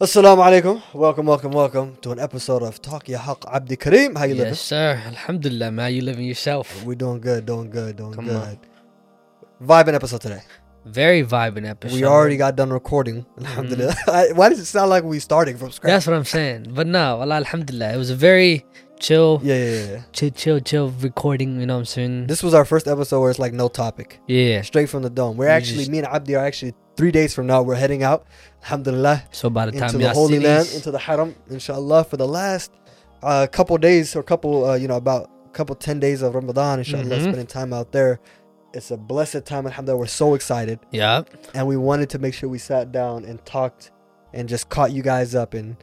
Assalamu alaikum. Welcome, welcome, welcome to an episode of Talk Ya Haq Abdi Kareem. How you living? yes, sir. Alhamdulillah, man. You living yourself. We're doing good, doing good, doing Come good. on. Vibing episode today. Very vibing episode. We already got done recording. Mm-hmm. Alhamdulillah. Why does it sound like we starting from scratch? That's what I'm saying. But no, Allah, alhamdulillah. It was a very chill, Yeah, yeah, yeah. chill, chill, chill recording. You know what I'm saying? This was our first episode where it's like no topic, yeah. straight from the dome. We're We actually, just- me and Abdi are actually three days from now. We're heading out, Alhamdulillah, So by the time into the Holy Land, into the Haram, inshallah, for the last uh, couple days or couple, uh, you know, about a couple ten days of Ramadan, inshallah, Mhm. spending time out there. It's a blessed time, alhamdulillah. We're so excited. yeah, and we wanted to make sure we sat down and talked and just caught you guys up and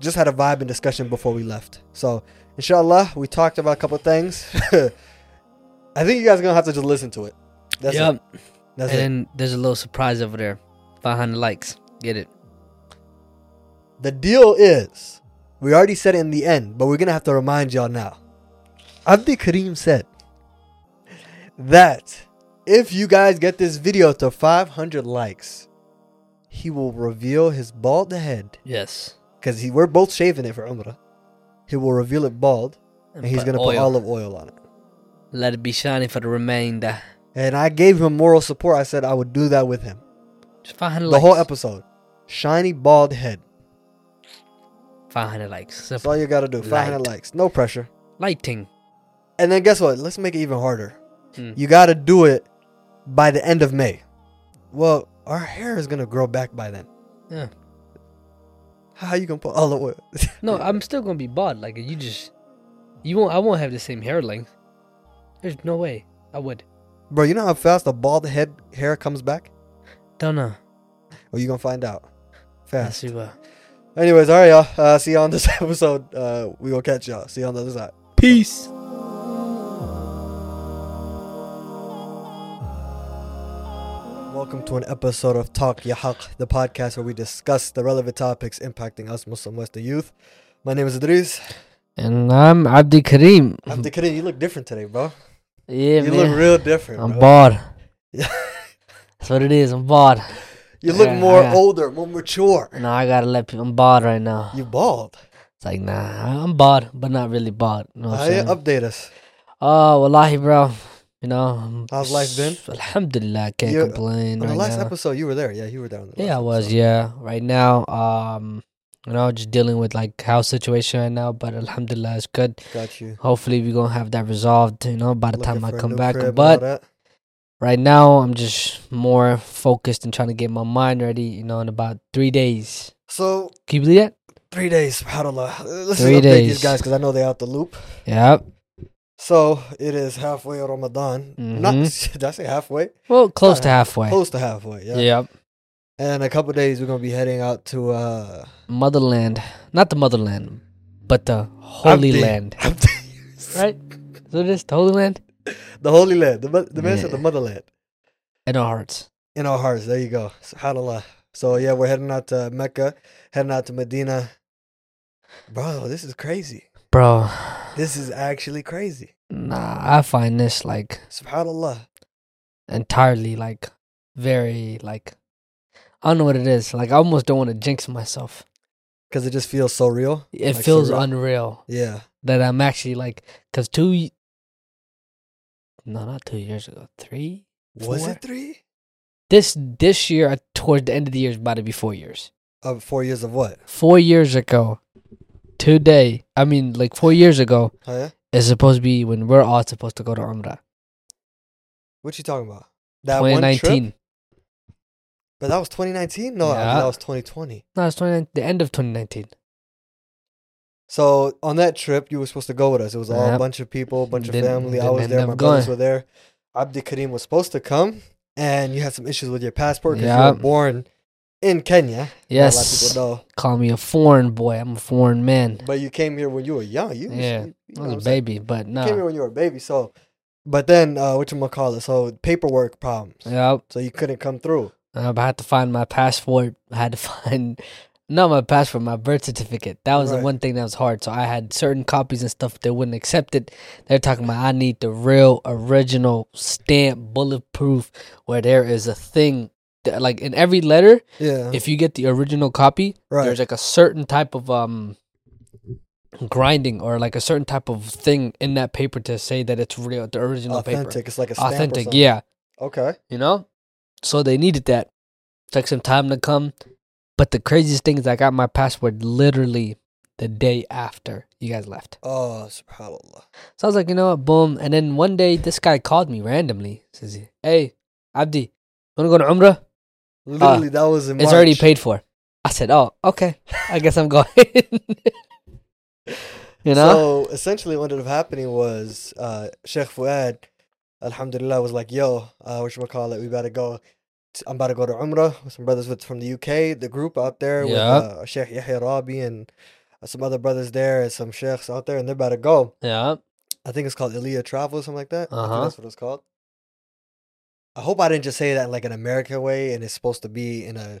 just had a vibe and discussion before we left. So, inshallah, we talked about a couple things. I think you guys are gonna have to just listen to it. That's yep. it. That's and it. then there's a little surprise over there. 500 likes. Get it? The deal is, we already said it in the end, but we're gonna have to remind y'all now. Abdi Kareem said that if you guys get this video to 500 likes, he will reveal his bald head Yes. because we're both shaving it for Umrah. He will reveal it bald, and he's gonna put olive oil on it. Let it be shining for the remainder. And I gave him moral support. I said I would do that with him. Just 500 The likes. whole episode, shiny bald head. 500 likes. That's all you gotta do. 500 Light. likes, no pressure. Lighting. And then guess what? Let's make it even harder. Hmm. You gotta do it by the end of May. Well, our hair is gonna grow back by then. Yeah. How you gonna put the oil? No, I'm still gonna be bald. Like you just, you won't. I won't have the same hair length. There's no way I would. Bro, you know how fast a bald head hair comes back? Don't know. Well, you gonna find out. Let's Fast. see what. Anyways, all right, y'all. Uh, see you on this episode. Uh, we gonna catch y'all. See you on the other side. Peace. Welcome to an episode of Talk Ya Haq, the podcast where we discuss the relevant topics impacting us Muslim Western youth. My name is Idris. And I'm Abdi Kareem. Abdi Karim, you look different today, bro. Yeah, you man. look real different. I'm bro. bald. Yeah. That's what it is. I'm bald. You look more yeah. older, more mature. No, I gotta let people. I'm bald right now. You bald. It's like nah, I'm bald, but not really bald. You know what saying? update us. Oh, wallahi, bro. You know. I'm- How's life been? Alhamdulillah, I can't You- complain. On the right last now. episode, you were there. Yeah, you were there. On the Yeah, I was. episode. Yeah, right now, um, you know, just dealing with like house situation right now. But alhamdulillah, it's good. Got you. Hopefully, we're gonna have that resolved. You know, by the Looking time I come back. crib and all But right now, I'm just more focused and trying to get my mind ready. You know, in about three days. So Can you believe that? three days. SubhanAllah. Let's Three just update these days. guys because I know they're out the loop. Yep. So it is halfway Ramadan. Not Mhm. did I say halfway? Well, close Not to halfway. Close to halfway. Yeah. Yep. And in a couple days, we're gonna be heading out to uh, Motherland, not the motherland, but the Holy Abdi. Land. Abdi. Right? So this the Holy Land the Holy Land. The, the man said the motherland in our hearts. in our hearts. There you go. Subhanallah. So yeah, we're heading out to Mecca, heading out to Medina. Bro, this is crazy. Bro, This is actually crazy. nah, I find this like Subhanallah. entirely like very like I don't know what it is. Like I almost don't want to jinx myself. Because it just feels so real. It Like feels surreal? unreal Yeah. that I'm actually like because two y- no not two years ago three Was Four? it three? this this year uh, towards the end of the year is about to be four years. Of four years of what? Four years ago, today I mean like four years ago Oh yeah. is supposed to be when we're all supposed to go to Umrah. What you talking about? That one trip? 2019. But that was 2019. No, Yeah. that was 2020. No, it's 29 the end of 2019. So on that trip, you were supposed to go with us. It was all a bunch of people, a bunch of Didn't- family. I was there. My brothers going. were there. Abdi Karim was supposed to come, and you had some issues with your passport because you were Yep. born in Kenya. Yes. a lot of people know. Call me a foreign boy. I'm a foreign man. But you came here when you were young. You, Yeah, you, you I was I'm a saying? baby, but You came here when you were a baby. So, but then uh, what you call it? So paperwork problems. Yep. So you couldn't come through. I had to find my passport. I had to find not my passport, my birth certificate. That was Right. the one thing that was hard. So I had certain copies and stuff they wouldn't accept it. They're talking about I need the real original stamp bulletproof where there is a thing th- like in every letter, Yeah. if you get the original copy, right. there's like a certain type of um grinding or like a certain type of thing in that paper to say that it's real, the original paper, authentic. It's like a stamp authentic. Yeah, Okay. you know. So they needed that. Took some time to come, but the craziest thing is I got my passport literally the day after you guys left. Oh, subhanallah. So I was like, you know what, boom. And then one day this guy called me randomly. Says he, Hey, Abdi, wanna go to Umrah? Literally, that was in It's already paid for. I said, Oh, okay. I guess I'm going. you know? So essentially, what ended up happening was uh, Sheikh Fuad, Alhamdulillah, was like, "Yo, uh, what should we call it? We better go. t- I'm about to go to Umrah with some brothers with from the UK, the group out there with Yeah. uh, Sheikh Yahya Rabi and uh, some other brothers there and some sheikhs out there, and they're about to go. yeah. I think it's called Ilya Travel or something like that. I think Uh-huh. that's what it's called. I hope I didn't just say that in like an American way, and it's supposed to be in a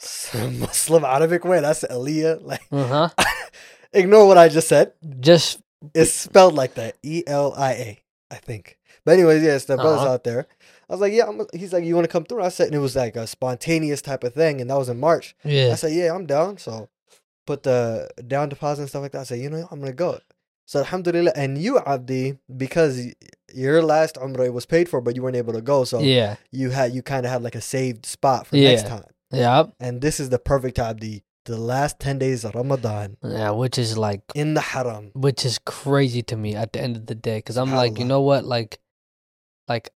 Muslim Arabic way. That's Ilya. Like, Uh huh. ignore what I just said. Just It's spelled like that. E L I A, I think. But anyways, yes, the brothers Uh-huh. out there. I was like, yeah. I'm, he's like, you want to come through? I said, and it was like a spontaneous type of thing, and that was in March. Yeah. I said, yeah, I'm down. So put the down deposit and stuff like that. I said, you know, I'm gonna go. So alhamdulillah, and you Abdi, because your last umrah was paid for, but you weren't able to go, so Yeah. you had you kind of had like a saved spot for next time. Yeah. And this is the perfect Abdi, the last ten days of Ramadan Yeah. Which is like in the haram. which is crazy to me at the end of the day because i'm like you know what like like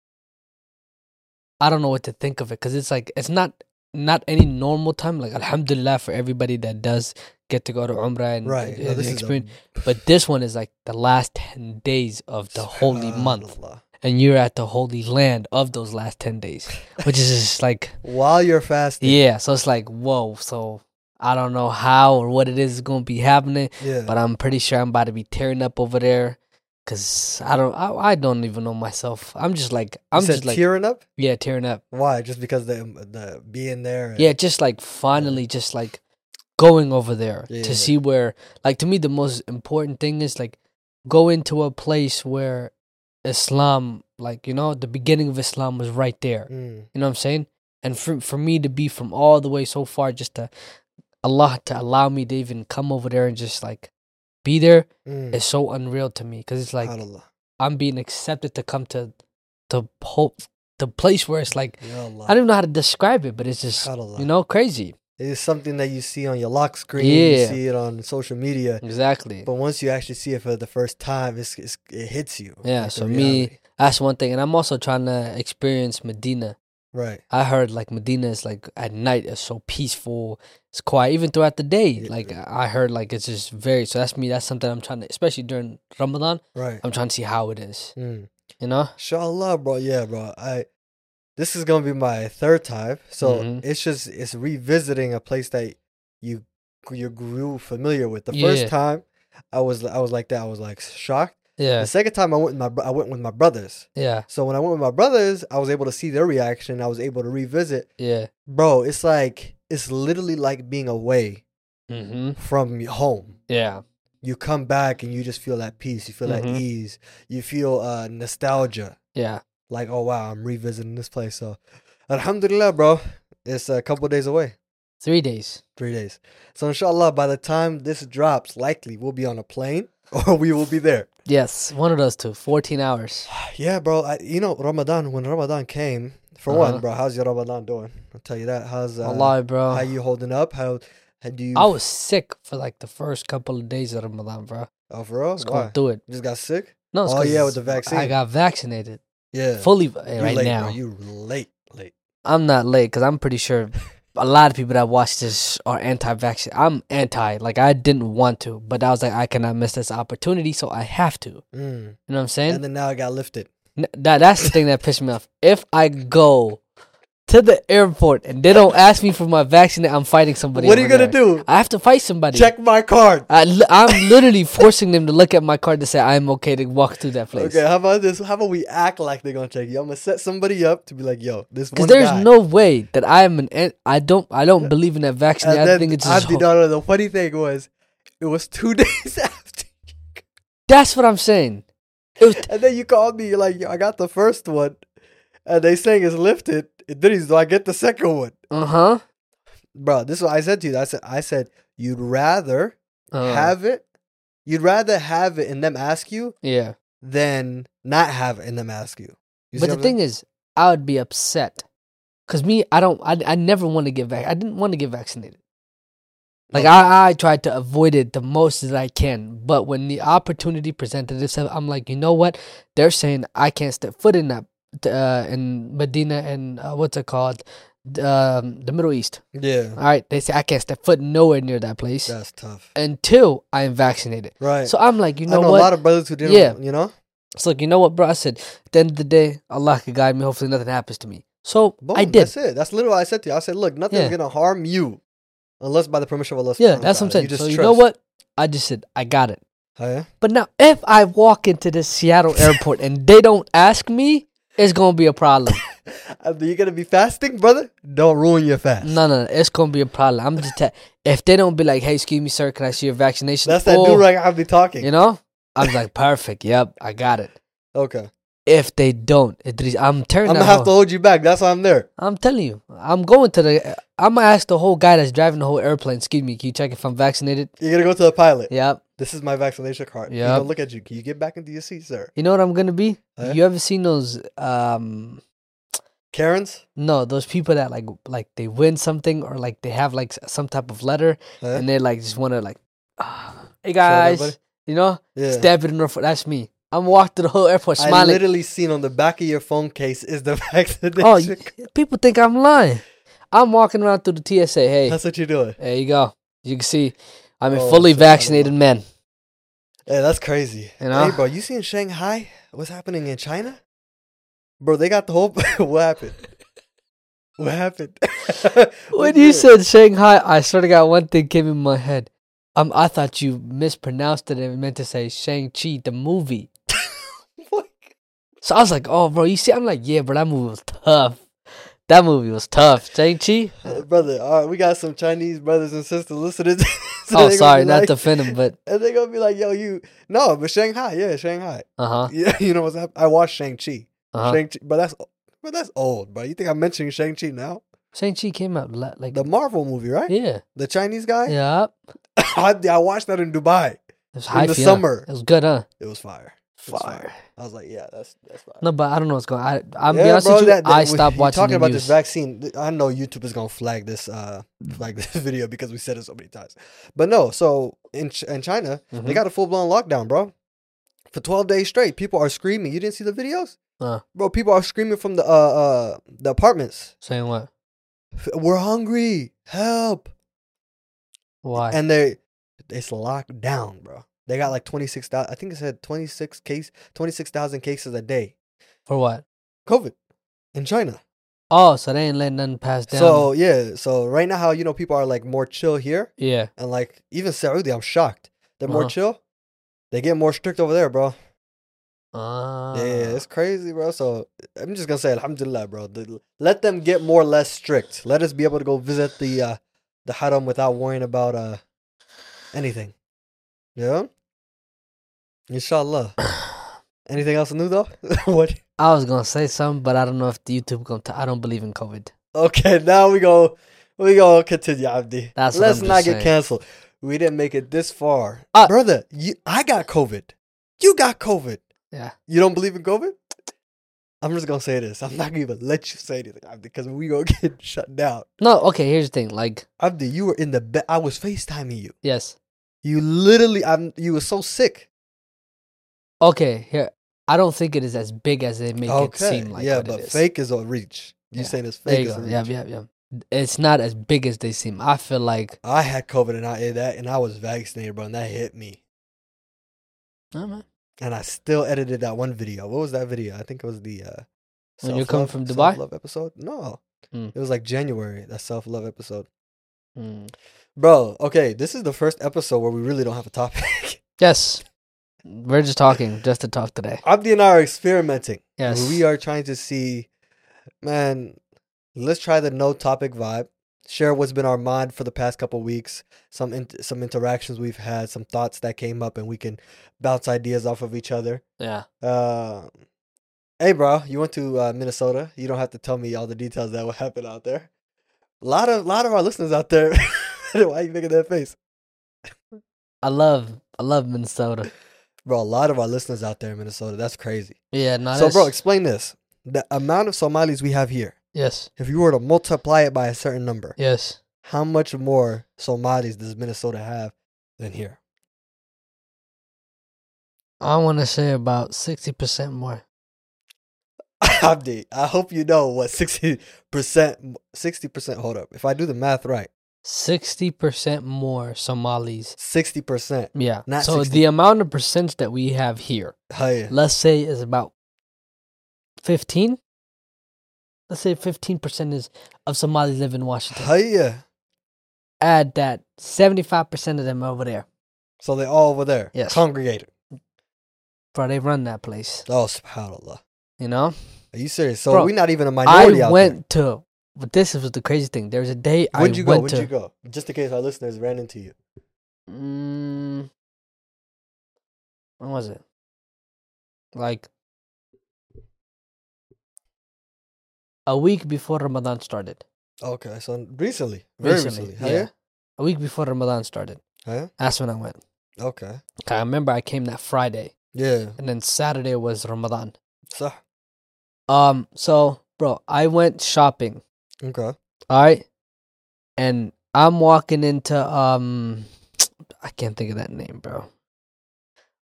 i don't know what to think of it because it's like it's not not any normal time like alhamdulillah for everybody that does get to go to umrah and Right. No, this is a- experience but this one is like the last 10 days of the holy month and you're at the holy land of those last 10 days which is just like While you're fasting. yeah so it's like whoa so i don't know how or what it is going to be happening Yeah. but I'm pretty sure I'm about to be tearing up over there. Cause I don't, I, I don't even know myself. I'm just like, I'm just like, tearing up. yeah, tearing up. Why? Just because the the being there. and- Yeah, just like finally, just like going over there Yeah. to see where, like, to me, the most important thing is like go into a place where Islam, like, you know, the beginning of Islam was right there. Mm. You know what I'm saying? And for for me to be from all the way so far, just to Allah to allow me to even come over there and just like be there Mm. is so unreal to me because it's like I'm being accepted to come to the whole the place where it's like I don't even know how to describe it, but it's just you know crazy. It is something that you see on your lock screen. You Yeah. see it on social media. Exactly. But once you actually see it for the first time, it's, it's it hits you. Yeah, like so me- That's one thing, and I'm also trying to experience Medina. Right. I heard like Medina is like at night is so peaceful, it's quiet even throughout the day. Yeah. Like I heard like it's just very so that's me. That's something I'm trying to, especially during Ramadan. Right. I'm trying to see how it is. Mm. You know? Inshallah, bro. Yeah, bro. I this is gonna be my third time, so Mhm. it's just it's revisiting a place that you you grew familiar with. The first time, I was I was like that. I was like shocked. Yeah, The second time, I went with my I went with my brothers. yeah, So when I went with my brothers, I was able to see their reaction. I was able to revisit. yeah. Bro, it's like it's literally like being away Mm-hmm. from home. Yeah, You come back and you just feel that peace. You feel Mhm. that ease. You feel uh, nostalgia. yeah. Like, oh wow, I'm revisiting this place. So, Alhamdulillah, bro. It's a couple days away. Three days. Three days. So inshallah, by the time this drops, likely we'll be on a plane or we will be there. Yes, one of those two. 14 hours. Yeah, bro. I, you know, Ramadan. When Ramadan came, for Uh-huh. one, bro, how's your Ramadan doing? I'll tell you that. How's uh, Allah, bro. how you holding up? How how do you? I was sick for like the first couple of days of Ramadan, bro. oh, for real? Going through it. You just got sick? No, it's Oh, yeah, with the vaccine. I got vaccinated Yeah. fully eh, right late, now. Bro. You late, late. I'm not late because I'm pretty sure a lot of people that watch this are anti-vaccine. I'm anti. Like I didn't want to, but I was like, I cannot miss this opportunity, so I have to. You Mm. know what I'm saying? And then now I got lifted. That that's the thing that pissed me off. If I go to the airport and they don't ask me for my vaccine, I'm fighting somebody. what are you gonna there. do? I have to fight somebody. Check my card. I, I'm literally forcing them to look at my card to say I'm okay to walk through that place. Okay, how about this? How about we act like they're gonna check you? I'm gonna set somebody up to be like, "Yo, this Because there's guy. no way that I am an. I don't. I don't believe in that vaccine. And I think it's just. did- no, no, The funny thing was, it was two days after, That's what I'm saying. It was. and then you called me. You're like, "Yo, I got the first one," and they saying it's lifted, Idris, do I get the second one? Uh huh. Bro, this is what I said to you. I said, I said, you'd rather Uh, have it, you'd rather have it and them ask you yeah. than not have it and them ask you. You But the thing is, I would be upset. Cause me, I don't. I, I never want to get vac. I didn't want to get vaccinated. Like Okay. I, I tried to avoid it the most that I can. But when the opportunity presented itself, I'm like, you know what? They're saying I can't step foot in that uh, in Medina and uh, what's it called, um, the Middle East. Yeah, All right, they say I can't step foot nowhere near that place that's tough. until I am vaccinated. Right. So I'm like, you I know know what? a lot of brothers who didn't, Yeah. you know? So like, you know what, bro? I said, at the end of the day, Allah could guide me. Hopefully, nothing happens to me. So Boom, I did. That's it. That's literally what I said to you. I said, look, nothing's Yeah. going to harm you unless by the permission of Allah. Yeah, that's what I'm saying. just So you know what? I just said I got it. Oh, yeah? But now, if I walk into the Seattle airport and they don't ask me, it's gonna be a problem. You're to be fasting, brother? Don't ruin your fast. No, no, no, it's gonna be a problem. I'm just te- if they don't be like, "Hey, excuse me, sir, can I see your vaccination?" That's that Or, dude right I'll be talking. You know, I'm like, perfect. Yep, I got it. Okay. If they don't, Idris, I'm turning. I'm to have to hold you back. That's why I'm there. I'm telling you, I'm going to the. I'm gonna ask the whole guy that's driving the whole airplane. Excuse me, can you check if I'm vaccinated? You're to go to the pilot. Yep. This is my vaccination card. You know, look at you. Can you get back into your seat, sir? You know what I'm gonna be? Huh? You ever seen those? Um, Karens? no, those people that like like they win something or like they have like some type of letter Huh? and they like just want to like, "Ah, hey guys, you know, Yeah. stab it in the foot. That's me. I'm walking through the whole airport smiling. I literally seen on the back of your phone case is the vaccination. Oh, y- people think I'm lying. I'm walking around through the TSA. Hey, That's what you're doing. there you go. You can see I'm a Oh, fully vaccinated man. Yeah, that's crazy. You know? Hey, bro, you seen Shanghai? What's happening in China? Bro, they got the whole. what happened? What happened? When you said Shanghai, I sort of got one thing came in my head. Um, I thought you mispronounced it and meant to say Shang Chi the movie. So I was like, "Oh, bro, you see?" I'm like, "Yeah, bro, that movie was tough. That movie was tough." Shang Chi. Uh, brother, all right, we got some Chinese brothers and sisters listening. so Oh, sorry, not like, to offend but And they're gonna be like, "Yo, you no, but Shanghai, yeah, Shanghai, uh huh, yeah, you know what's happening? I watched Shang Chi, uh huh. Shang Chi, but that's but that's old, bro. You think I'm mentioning Shang Chi now? Shang Chi came out like The Marvel movie, right? yeah, The Chinese guy. yeah. I, I watched that in Dubai. It was In hype, the summer. It was good, huh? It was fire. It Fire. I was like, yeah, that's that's fire. No, but I don't know what's going. on. I, I'm be Yeah, honest bro, with you. that- that- I we- stopped watching Talking the about news. this vaccine, I know YouTube is gonna flag this, uh, flag this video because we said it so many times. But no, so in Ch- in China, they Mhm. got a full blown lockdown, bro. For twelve days straight, people are screaming. You didn't see the videos, Uh. bro? People are screaming from the uh uh the apartments. Saying what? We're hungry, help! Why? And they it's locked down, bro. They got like twenty six thousand. I think it said twenty six case, twenty six thousand cases a day. For what? COVID in China. Oh, so they ain't letting nothing pass down. So yeah, so right now how you know people are like more chill here yeah. and like even Saudi, I'm shocked. They're more Uh-huh. chill. They get more strict over there, bro. Ah. Yeah, yeah, it's crazy, bro. So I'm just gonna say Alhamdulillah, bro. Let them get more less strict. Let us be able to go visit the uh the haram without worrying about uh anything. Yeah. Inshallah. Anything else new though? what? I was gonna say something, but I don't know if the YouTube gonna. I don't believe in COVID. Okay, now we go. We go continue, Abdi. That's Let's I'm not get saying. canceled. We didn't make it this far, Uh, brother. You, I got COVID. You got COVID. Yeah. You don't believe in COVID? I'm just gonna say this. I'm not gonna even let you say anything, Abdi, because we gonna get shut down. No. Okay. Here's the thing. Like, Abdi, you were in the bed. I was FaceTiming you. yes. You literally, I'm. You were so sick. Okay. Here. I don't think it is as big as they make it seem like. yeah, but is. fake is a reach. You Yeah. saying it's fake you is a go. reach. Yeah, yeah, yeah. It's not as big as they seem. I feel like. I had COVID and I ate that, and I was vaccinated, bro, and that hit me. Oh, man. and I still edited that one video. What was that video? I think it was the uh, When you're coming from Dubai? self-love episode. No, Hmm. it was like January. That self love episode, Mm. bro. Okay, this is the first episode where we really don't have a topic. Yes. We're just talking, just to talk today. Abdi and I are experimenting. Yes. we are trying to see, man. Let's try the no topic vibe. Share what's been our mind for the past couple weeks. Some in- some interactions we've had, some thoughts that came up, and we can bounce ideas off of each other. Yeah. Uh, Hey, bro, you went to uh, Minnesota. You don't have to tell me all the details that what happen out there. A lot of, lot of our listeners out there. Why are you making that face, I love I love Minnesota. Bro? A lot of our listeners out there in Minnesota. That's crazy. Yeah, no. so, bro, explain this: the amount of Somalis we have here. yes, If you were to multiply it by a certain number, yes. how much more Somalis does Minnesota have than here? I want to say about sixty percent more. Abdi, I hope you know what sixty percent. Sixty percent. Hold up. If I do the math right, Sixty percent more Somalis. sixty percent. Yeah. Not so 60. the amount of percent that we have here, Hey, let's say, is about fifteen. Let's say fifteen percent is of Somalis live in Washington. hey. Add that seventy-five percent of them are over there. So they all over there, Yes. congregated. Bro, they run that place. Oh, subhanallah. You know. Are you serious? So we're not even a minority I out went to. But this was the crazy thing. There was a day there. When'd I you go? went When'd to. you go? Just in case our listeners ran into you. Mm, when was it? Like a week before Ramadan started. Okay, so recently, very recently, yeah. yeah. A week before Ramadan started. Huh? That's when I went. Okay. I remember I came that Friday, yeah. and then Saturday was Ramadan. So Um, so bro, I went shopping. Okay, All right, and I'm walking into um, I can't think of that name, bro.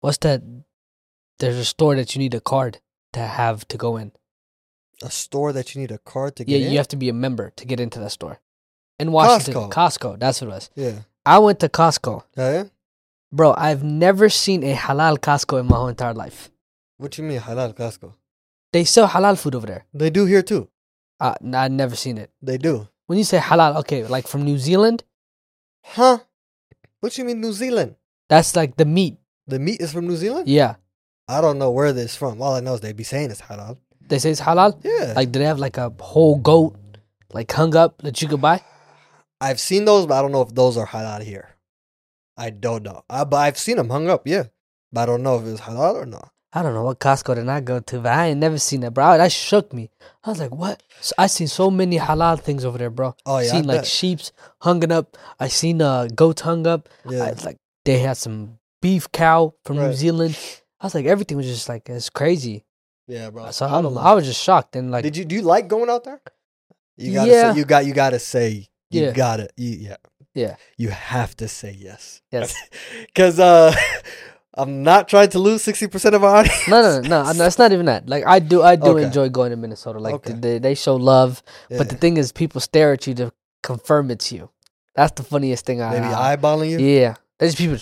What's that? There's a store that you need a card to have to go in. a store that you need a card to Yeah, get in. you have to be a member to get into that store. In Washington, Costco. Costco. That's what it was. Yeah, I went to Costco, yeah. bro. I've never seen a halal Costco in my whole entire life. What you mean halal Costco? They sell halal food over there. They do here too. Uh, I've never seen it. They do. When you say halal, okay, like from New Zealand, Huh? What you mean New Zealand? that's like the meat. The meat is from New Zealand? Yeah, I don't know where this from. All I know is they be saying it's halal. they say it's halal. Yeah. Like, do they have like a whole goat, like hung up that you could buy? I've seen those, but I don't know if those are halal here. I don't know. I, but I've seen them hung up, yeah. But I don't know if it's halal or not. I don't know what Costco did I go to, but I ain't never seen that, bro. That shook me. I was like, what? So I seen so many halal things over there, bro. Oh yeah, I seen like sheep's hung up. I seen uh goats hung up. yeah. I, like they had some beef cow from New Zealand. I was like, everything was just like it's crazy. yeah, bro. So I I'm, don't know. I was just shocked and like Did you do you like going out there? You gotta Yeah. say, you got you gotta say you Yeah. gotta you, yeah Yeah. you have to say yes yes. because uh I'm not trying to lose sixty percent of our audience. No, no, no, no. It's not even that. Like I do, I do Okay. enjoy going to Minnesota. Like Okay. they they show love, but the thing is, people stare at you to confirm it's you. That's the funniest thing. I have. maybe eyeballing you. yeah. There's people.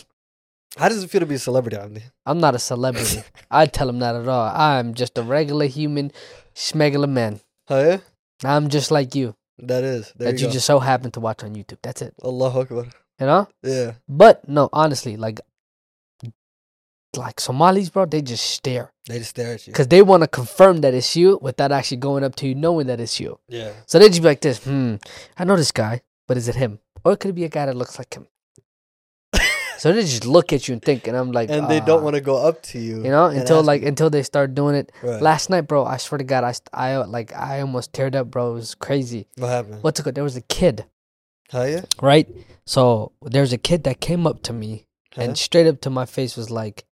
How does it feel to be a celebrity, Andy? I'm not a celebrity. I tell them that at all. I'm just a regular human, schmegular man. Oh yeah, I'm just like you. that is there that you you just so happen to watch on YouTube. That's it. Allahu Akbar. You know? Yeah, But no, honestly, like like Somalis, bro, they just stare. they just stare at you. Because they want to confirm that it's you without actually going up to you knowing that it's you. Yeah, So they just be like this, hmm, I know this guy, but is it him? Or it could it be a guy that looks like him. so they just look at you and think, and I'm like, and they don't "Ah." want to go up to you. you know, until like you- until they start doing it. right. Last night, bro, I swear to God, I, I like I almost teared up, bro. It was crazy. what happened? What's it? There was a kid, Huh? Yeah. right? So there's a kid that came up to me Huh? and straight up to my face was like,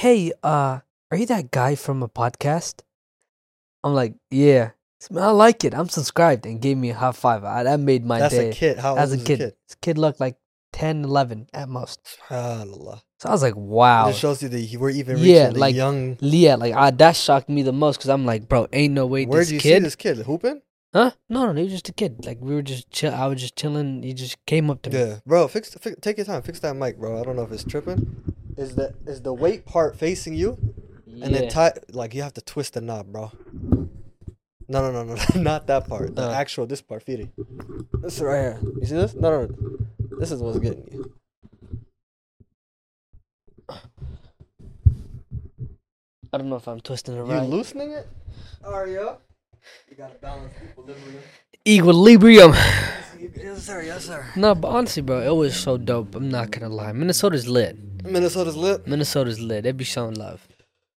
"Hey, uh, are you that guy from a podcast?" I'm like, "Yeah." Said, "Man, I like it. I'm subscribed," and gave me a high five. I, that made my That's day. a kid. How As old a is kid. kid? This kid looked like 10, 11 at most. SubhanAllah. So I was like, "Wow." It just shows you that you were even reaching Yeah, like, young. Yeah, like I, that shocked me the most because I'm like, bro, ain't no way this kid. Where this did you kid, see this kid hooping? huh? No, no, he was just a kid. Like we were just chill. I was just chilling. He just came up to me. Yeah, bro. Fix, fix. Take your time. Fix that mic, bro. I don't know if it's tripping. Is the is the weight part facing you? And then Yeah. tie like you have to twist the knob, bro. No, no, no, no, not that part. The Uh. actual this part, feet. This right here. You see this? No, no, no. This is what's getting you. I don't know if I'm twisting it You right. You loosening it? Are you? You gotta balance equilibrium. Equilibrium. Yes, sir. Yes, sir. No, but honestly, bro, it was so dope. I'm not gonna lie. Minnesota's lit. Minnesota's lit. Minnesota's lit. They be showing love.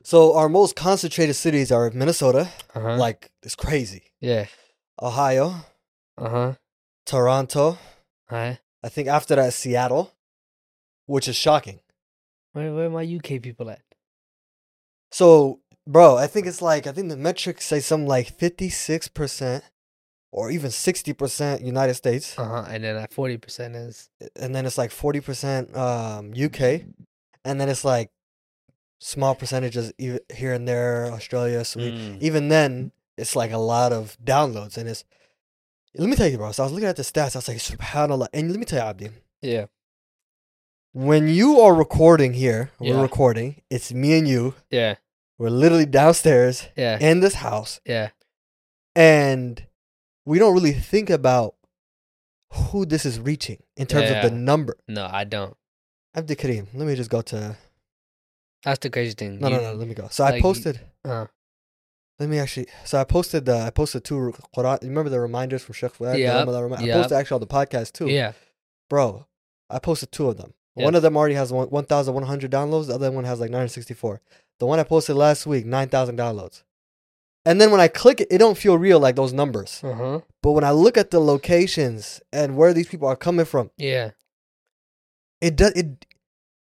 So our most concentrated cities are Minnesota, Uh-huh. like it's crazy. yeah. Ohio, Uh-huh. Toronto. Alright. I think after that Seattle, which is shocking. Where where my UK people at? So, bro, I think it's like I think the metrics say something like fifty six percent, or even sixty percent United States, Uh-huh. And then that forty percent is and then it's like forty percent um, UK, and then it's like small percentages here and there, Australia. So Mm. even then, it's like a lot of downloads, and it's. Let me tell you, bro. So I was looking at the stats. I was like, Subhanallah. And let me tell you, Abdi, Yeah. when you are recording here, we're recording. It's me and you. Yeah. We're literally downstairs Yeah. in this house, Yeah. and we don't really think about who this is reaching in terms of the number. No, I don't. Abdi Kareem, let me just go to. That's the crazy thing. No, no, You- no. Let me go. So I like, you- posted. Uh, Let me actually. So I posted the. I posted two Quran. You remember the reminders from Sheikh Fuad? The Yep, I posted actually on the podcast too. yeah. Bro, I posted two of them. Yes. One of them already has 1,100 downloads. The other one has like 964. The one I posted last week, 9,000 downloads. And then when I click it, it don't feel real like those numbers. Uh-huh. But when I look at the locations and where these people are coming from, Yeah. it does it.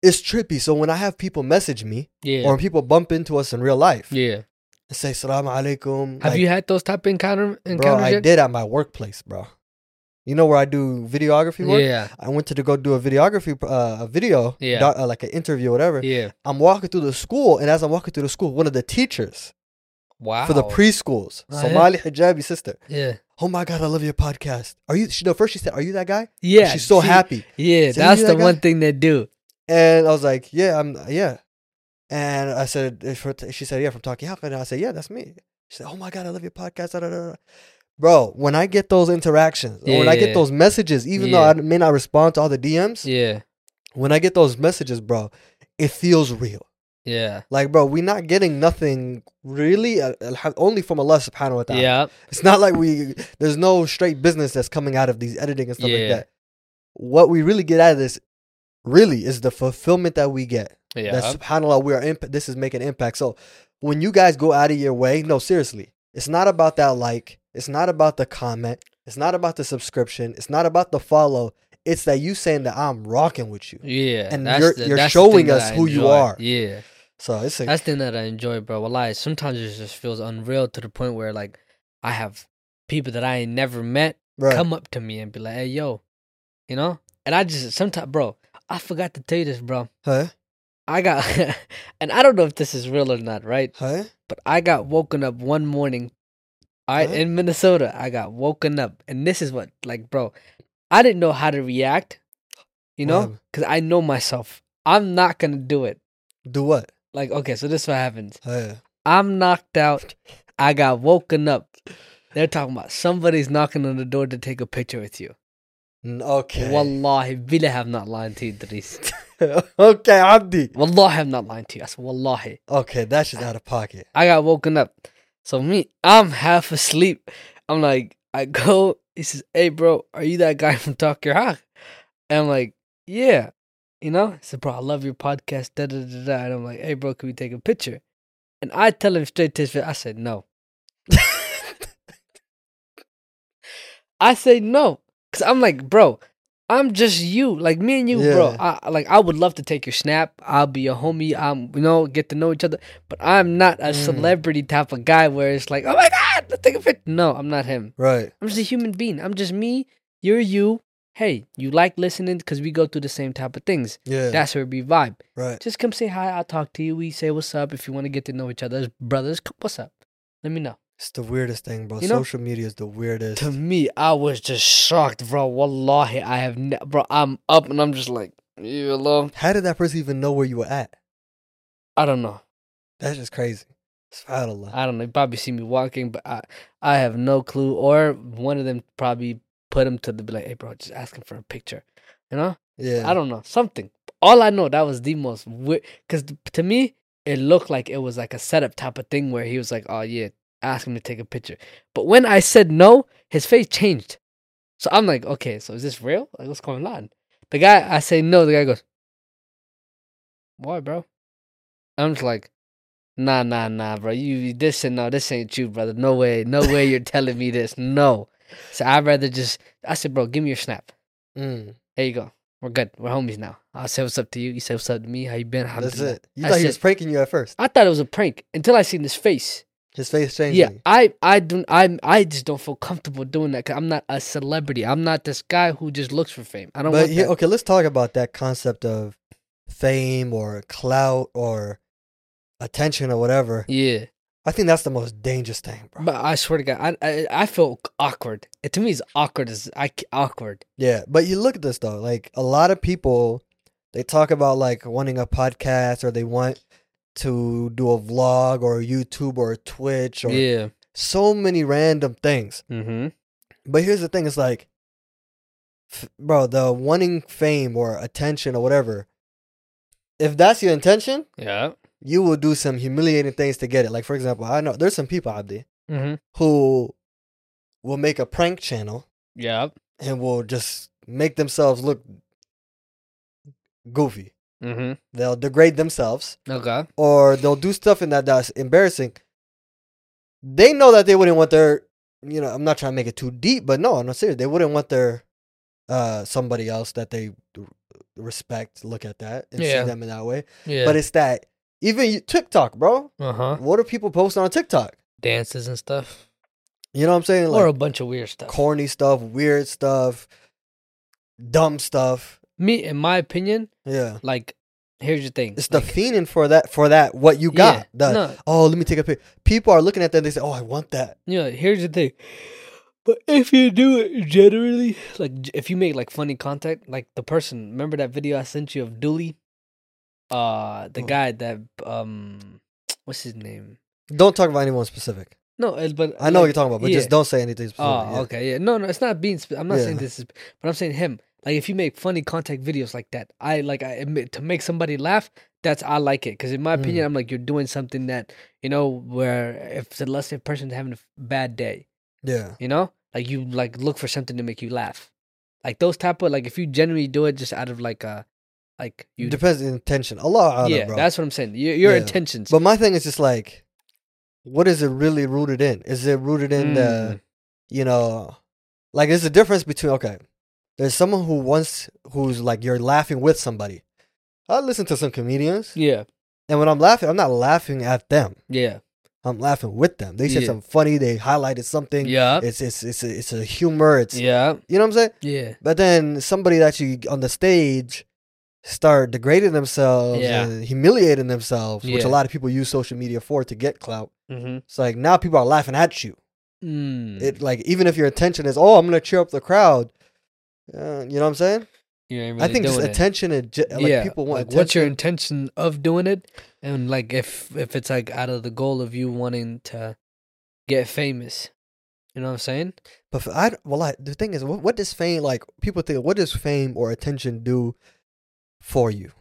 It's trippy. So when I have people message me Yeah. or people bump into us in real life yeah. and say "Salaam alaikum," Have like, you had those type of encounter bro? encounters I yet? did at my workplace, bro. You know where I do videography work? Yeah. I went to the, go do a videography, uh, a video, Yeah. doc- uh, like an interview, whatever. Yeah. I'm walking through the school, and as I'm walking through the school, one of the teachers Wow. for the preschools, Oh, yeah? Somali hijabi sister. Yeah. Oh my god, I love your podcast. Are you? She, no, first she said, "Are you that guy?" Yeah. she's so see, happy, Yeah, See that's the guy? one thing they do. and I was like, "Yeah, I'm, yeah." And I said, She said, "Yeah, from Talking Haka," and I said, "Yeah, that's me." She said, "Oh my god, I love your podcast." da, da, da, da." Bro, when I get those interactions, or when I get those messages, even though I may not respond to all the DMs, Yeah. when I get those messages, bro, it feels real. Yeah. Like, bro, we're not getting nothing really, uh, only from Allah subhanahu wa ta'ala. Yeah. It's not like we, there's no straight business that's coming out of these editing and stuff like that. What we really get out of this, really, is the fulfillment that we get. Yeah. That subhanAllah, we are, imp- this is making impact. So when you guys go out of your way, no, seriously, it's not about that like, it's not about the comment, it's not about the subscription, it's not about the follow. It's that you saying that I'm rocking with you. Yeah. And you're- the- you're showing us who you are. Yeah. So it's a, That's the thing that I enjoy, bro. Wallahi, sometimes it just feels unreal to the point where like I have people that I ain't never met right. come up to me and be like, "Hey, yo," you know, and I just sometimes, bro, I forgot to tell you this, bro. Huh? I got, and I don't know if this is real or not, right? Huh? But I got woken up one morning. I Huh? in Minnesota, I got woken up, and this is what, like, bro, I didn't know how to react, you know, because I know myself. I'm not gonna do it. Do what? Like, okay, so this is what happens. Huh? I'm knocked out. I got woken up. They're talking about somebody's knocking on the door to take a picture with you. Okay. Wallahi, really have not lying to you, Dries. okay, Abdi. Wallahi, I'm not lying to you. I said, Wallahi. Okay, that's just out of pocket. I got woken up. So me, I'm half asleep. I'm like, I go, he says, Hey bro, are you that guy from Talk Ya Haq? And I'm like, Yeah. You know? He said, Bro, I love your podcast. Da da da da. And I'm like, Hey bro, can we take a picture? And I tell him straight to his face, I said no. I say no. Cause I'm like, bro, I'm just you. Like me and you, bro. I like I would love to take your snap. I'll be your homie. I'm you know, get to know each other. But I'm not a Mm. celebrity type of guy where it's like, oh my god, let's take a picture. No, I'm not him. Right. I'm just a human being. I'm just me. You're you. Hey, you like listening because we go through the same type of things. Yeah. That's where we vibe. right. Just come say hi. I'll talk to you. We say what's up. If you want to get to know each other as brothers, come, what's up? Let me know. It's the weirdest thing, bro. You know- Social media is the weirdest. To me, I was just shocked, bro. Wallahi, I have, ne- bro. I'm up and I'm just like, you alone? How did that person even know where you were at? I don't know. That's just crazy. I don't know. You probably see me walking, but I, I have no clue. Or one of them probably put him to the be like, hey, bro, just asking for a picture. You know? yeah. I don't know something. All I know that was the most weird because to me it looked like it was like a setup type of thing where he was like, "Oh yeah, ask him to take a picture." But when I said no, his face changed. So I'm like, "Okay, so is this real? Like, what's going on?" The guy, I say no. The guy goes, "Why, bro?" I'm just like, Nah, nah, nah, bro. You you- this and no, this ain't you, brother. No way, no way. You're telling me this. No. So I'd rather just. I said, bro, give me your snap. Mm, There you go. We're good. We're homies now. I'll say what's up to you. You say what's up to me. How you been? How that's it. You That's thought he was pranking you at first. I thought it was a prank until I seen his face. His face changed. Yeah, I, I don't, I, I just don't feel comfortable doing that. Cause I'm not a celebrity. I'm not this guy who just looks for fame. I don't But want here, that. okay, let's talk about that concept of fame or clout or attention or whatever. Yeah, I think that's the most dangerous thing, bro. but I swear to God, I, I, I feel awkward. It to me is awkward. As I awkward. Yeah, but you look at this though. Like a lot of people, they talk about like wanting a podcast or they want to do a vlog or YouTube or Twitch or Yeah. so many random things. Mm-hmm. But here's the thing: it's like, f- bro, the wanting fame or attention or whatever. If that's your intention, Yeah. You will do some humiliating things to get it. Like for example, I know there's some people out there Mm-hmm. who will make a prank channel Yeah. and will just make themselves look goofy. Mm-hmm. They'll degrade themselves Okay. or they'll do stuff in that that's embarrassing. They know that they wouldn't want their, you know, I'm not trying to make it too deep, but no, I'm not serious. They wouldn't want their, uh, somebody else that they respect look at that and Yeah. see them in that way. Yeah. But it's that even TikTok, bro. uh huh. What are people posting on TikTok? Dances and stuff, You know what I'm saying? or a bunch of weird stuff. corny stuff, weird stuff, dumb stuff. Me, in my opinion, Yeah. like, here's the thing. It's the like, fiending for that for that what you got. Yeah, The, no. Oh, let me take a pic. People are looking at that. They say, "Oh, I want that." Yeah, here's the thing. But if you do it generally, like if you make like funny content, like the person, remember that video I sent you of Dooley? Uh the Oh. guy that um what's his name? Don't talk about anyone specific. No, but I know what like, you're talking about, but yeah. just don't say anything specific. Oh, yeah. okay, yeah. No, no, it's not being. Spe- I'm not saying this is, but I'm saying him. Like, if you make funny contact videos like that, I like. I admit to make somebody laugh. That's I like it because in my opinion, Mm. I'm like you're doing something that you know where if let's say a person's having a f- bad day, Yeah. you know, like you like look for something to make you laugh, like those type of like if you genuinely do it just out of like uh like you depends on the intention. Allah, yeah, bro. that's what I'm saying. Your, your Yeah. intentions. But my thing is just like, what is it really rooted in? Is it rooted in Mm. the, you know, like there's a difference between okay, there's someone who wants who's like you're laughing with somebody. I listen to some comedians, yeah, and when I'm laughing, I'm not laughing at them. yeah, I'm laughing with them. They said Yeah. something funny. They highlighted something. yeah, It's it's it's a, it's a humor. It's yeah, you know what I'm saying. yeah, But then somebody that you on the stage start degrading themselves Yeah. and humiliating themselves, which a lot of people use social media for to get clout. mm-hmm. It's like now people are laughing at you. mm. It like even if your intention is, oh, I'm gonna cheer up the crowd. Uh, you know what I'm saying? Ain't I think just doing it. attention and ge- like yeah, people want like, what's your intention of doing it, and like if if it's like out of the goal of you wanting to get famous, you know what I'm saying? But I well, I, the thing is, what, what does fame like? People think, what does fame or attention do for you?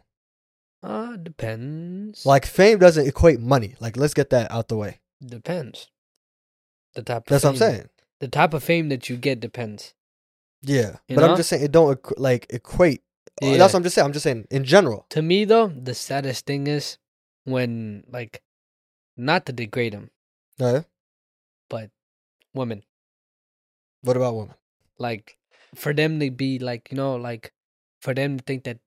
Uh depends. Like fame doesn't equate money. Like let's get that out the way. depends. The type. Of That's what I'm fame- saying. The type of fame that you get depends. Yeah, You but know? I'm just saying it don't equ- like equate. Uh, Yeah. That's what I'm just saying. I'm just saying in general. To me though, the saddest thing is when like, not to degrade them, Uh, but women what about women? like for them to be like you know like for them to think that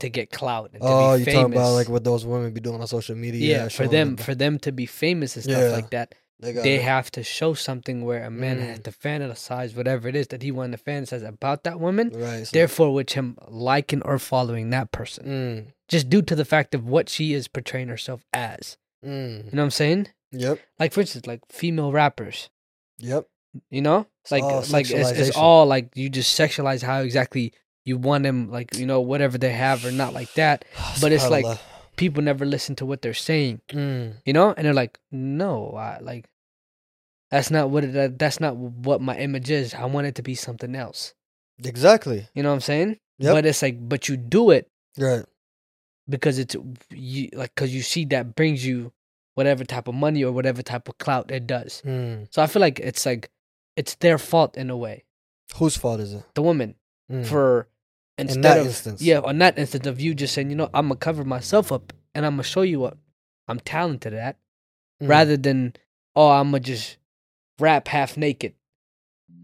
to get clout and to Oh, be you famous. talking about like what those women be doing on social media? yeah, for showing them for them to be famous and stuff Yeah. like that they, they have to show something where a man Mm. had to fantasize whatever it is that he wanted to fantasize about that woman right. So, therefore which him liking or following that person mm, just due to the fact of what she is portraying herself as mm, you know what i'm saying yep, like for instance like female rappers yep. you know like all like it's, it's all like you just sexualize how exactly you want them like you know whatever they have or not like that But it's like- people never listen to what they're saying Mm, you know and they're like no I, like that's not what it that, that's not what my image is i want it to be something else exactly. you know what i'm saying Yep. but it's like but you do it Right. because it's you like because you see that brings you whatever type of money or whatever type of clout it does Mm. so i feel like it's like it's their fault in a way Whose fault is it? the woman Mm. for instead that of instance. yeah on that instance of you just saying you know i'm gonna cover myself up and i'm gonna show you what i'm talented at Mm. rather than oh I'ma just rap half naked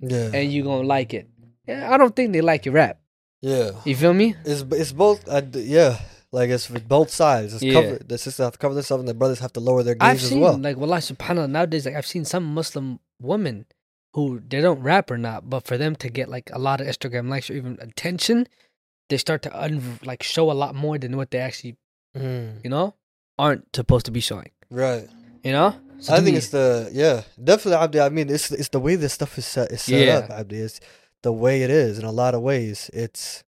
Yeah. and you gonna like it. Yeah, I don't think they like your rap. yeah. You feel me? It's it's both. Uh, yeah. Like it's with both sides. It's Yeah. cover. The sisters have to cover themselves, and the brothers have to lower their I've gaze as well. like wallah subhanallah nowadays like I've seen some Muslim women who they don't rap or not, but for them to get like a lot of Instagram likes or even attention, they start to un- like show a lot more than what they actually Mm. you know aren't supposed to be showing. Right. You know? So I think me- it's the yeah, definitely Abdi. I mean, it's it's the way this stuff is set is set Yeah. up, Abdi. It's the way it is in a lot of ways. It's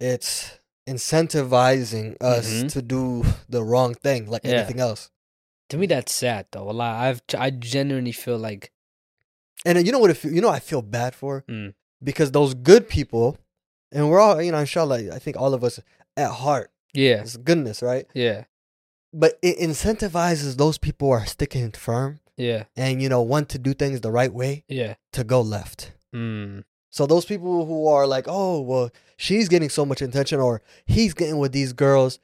it's incentivizing us Mhm. to do the wrong thing, like Yeah. anything else. to me that's sad though. A lot. I've I genuinely feel like And you know what? If you know, I feel bad for Mm. because those good people, and we're all you know, inshallah. I think all of us at heart yeah, is goodness, right? yeah, But it incentivizes those people who are sticking firm yeah, and you know want to do things the right way yeah. to go left. Mm. So those people who are like, oh well, she's getting so much attention, or he's getting with these girls,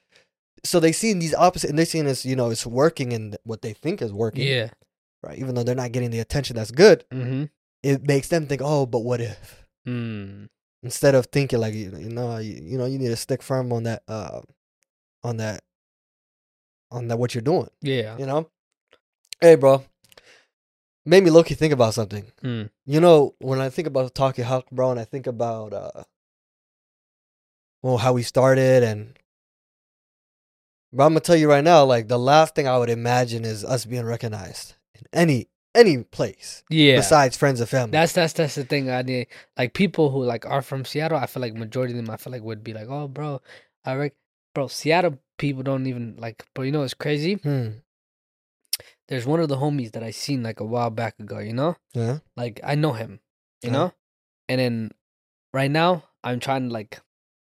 so they see these opposite, and they see this, you know, it's working and what they think is working, Yeah. Right? Even though they're not getting the attention that's good, Mm-hmm. it makes them think, oh, but what if? Mm. Instead of thinking like, you know, you, you know, you need to stick firm on that, uh, on that, on that what you're doing, Yeah. you know. Hey, bro, made me low think about something. Mm. You know, when I think about Talk Ya Haq, bro, and I think about uh well how we started and but I'm gonna tell you right now, like the last thing I would imagine is us being recognized in any any place Yeah. besides friends and family. That's that's that's the thing. I need like people who like are from Seattle. I feel like majority of them. I feel like would be like, oh, bro, I rec- bro. Seattle people don't even like. Bro, you know it's crazy? hmm. There's one of the homies that I seen like a while back ago. You know, Yeah. like I know him. You Uh-huh. know, and then right now I'm trying to like,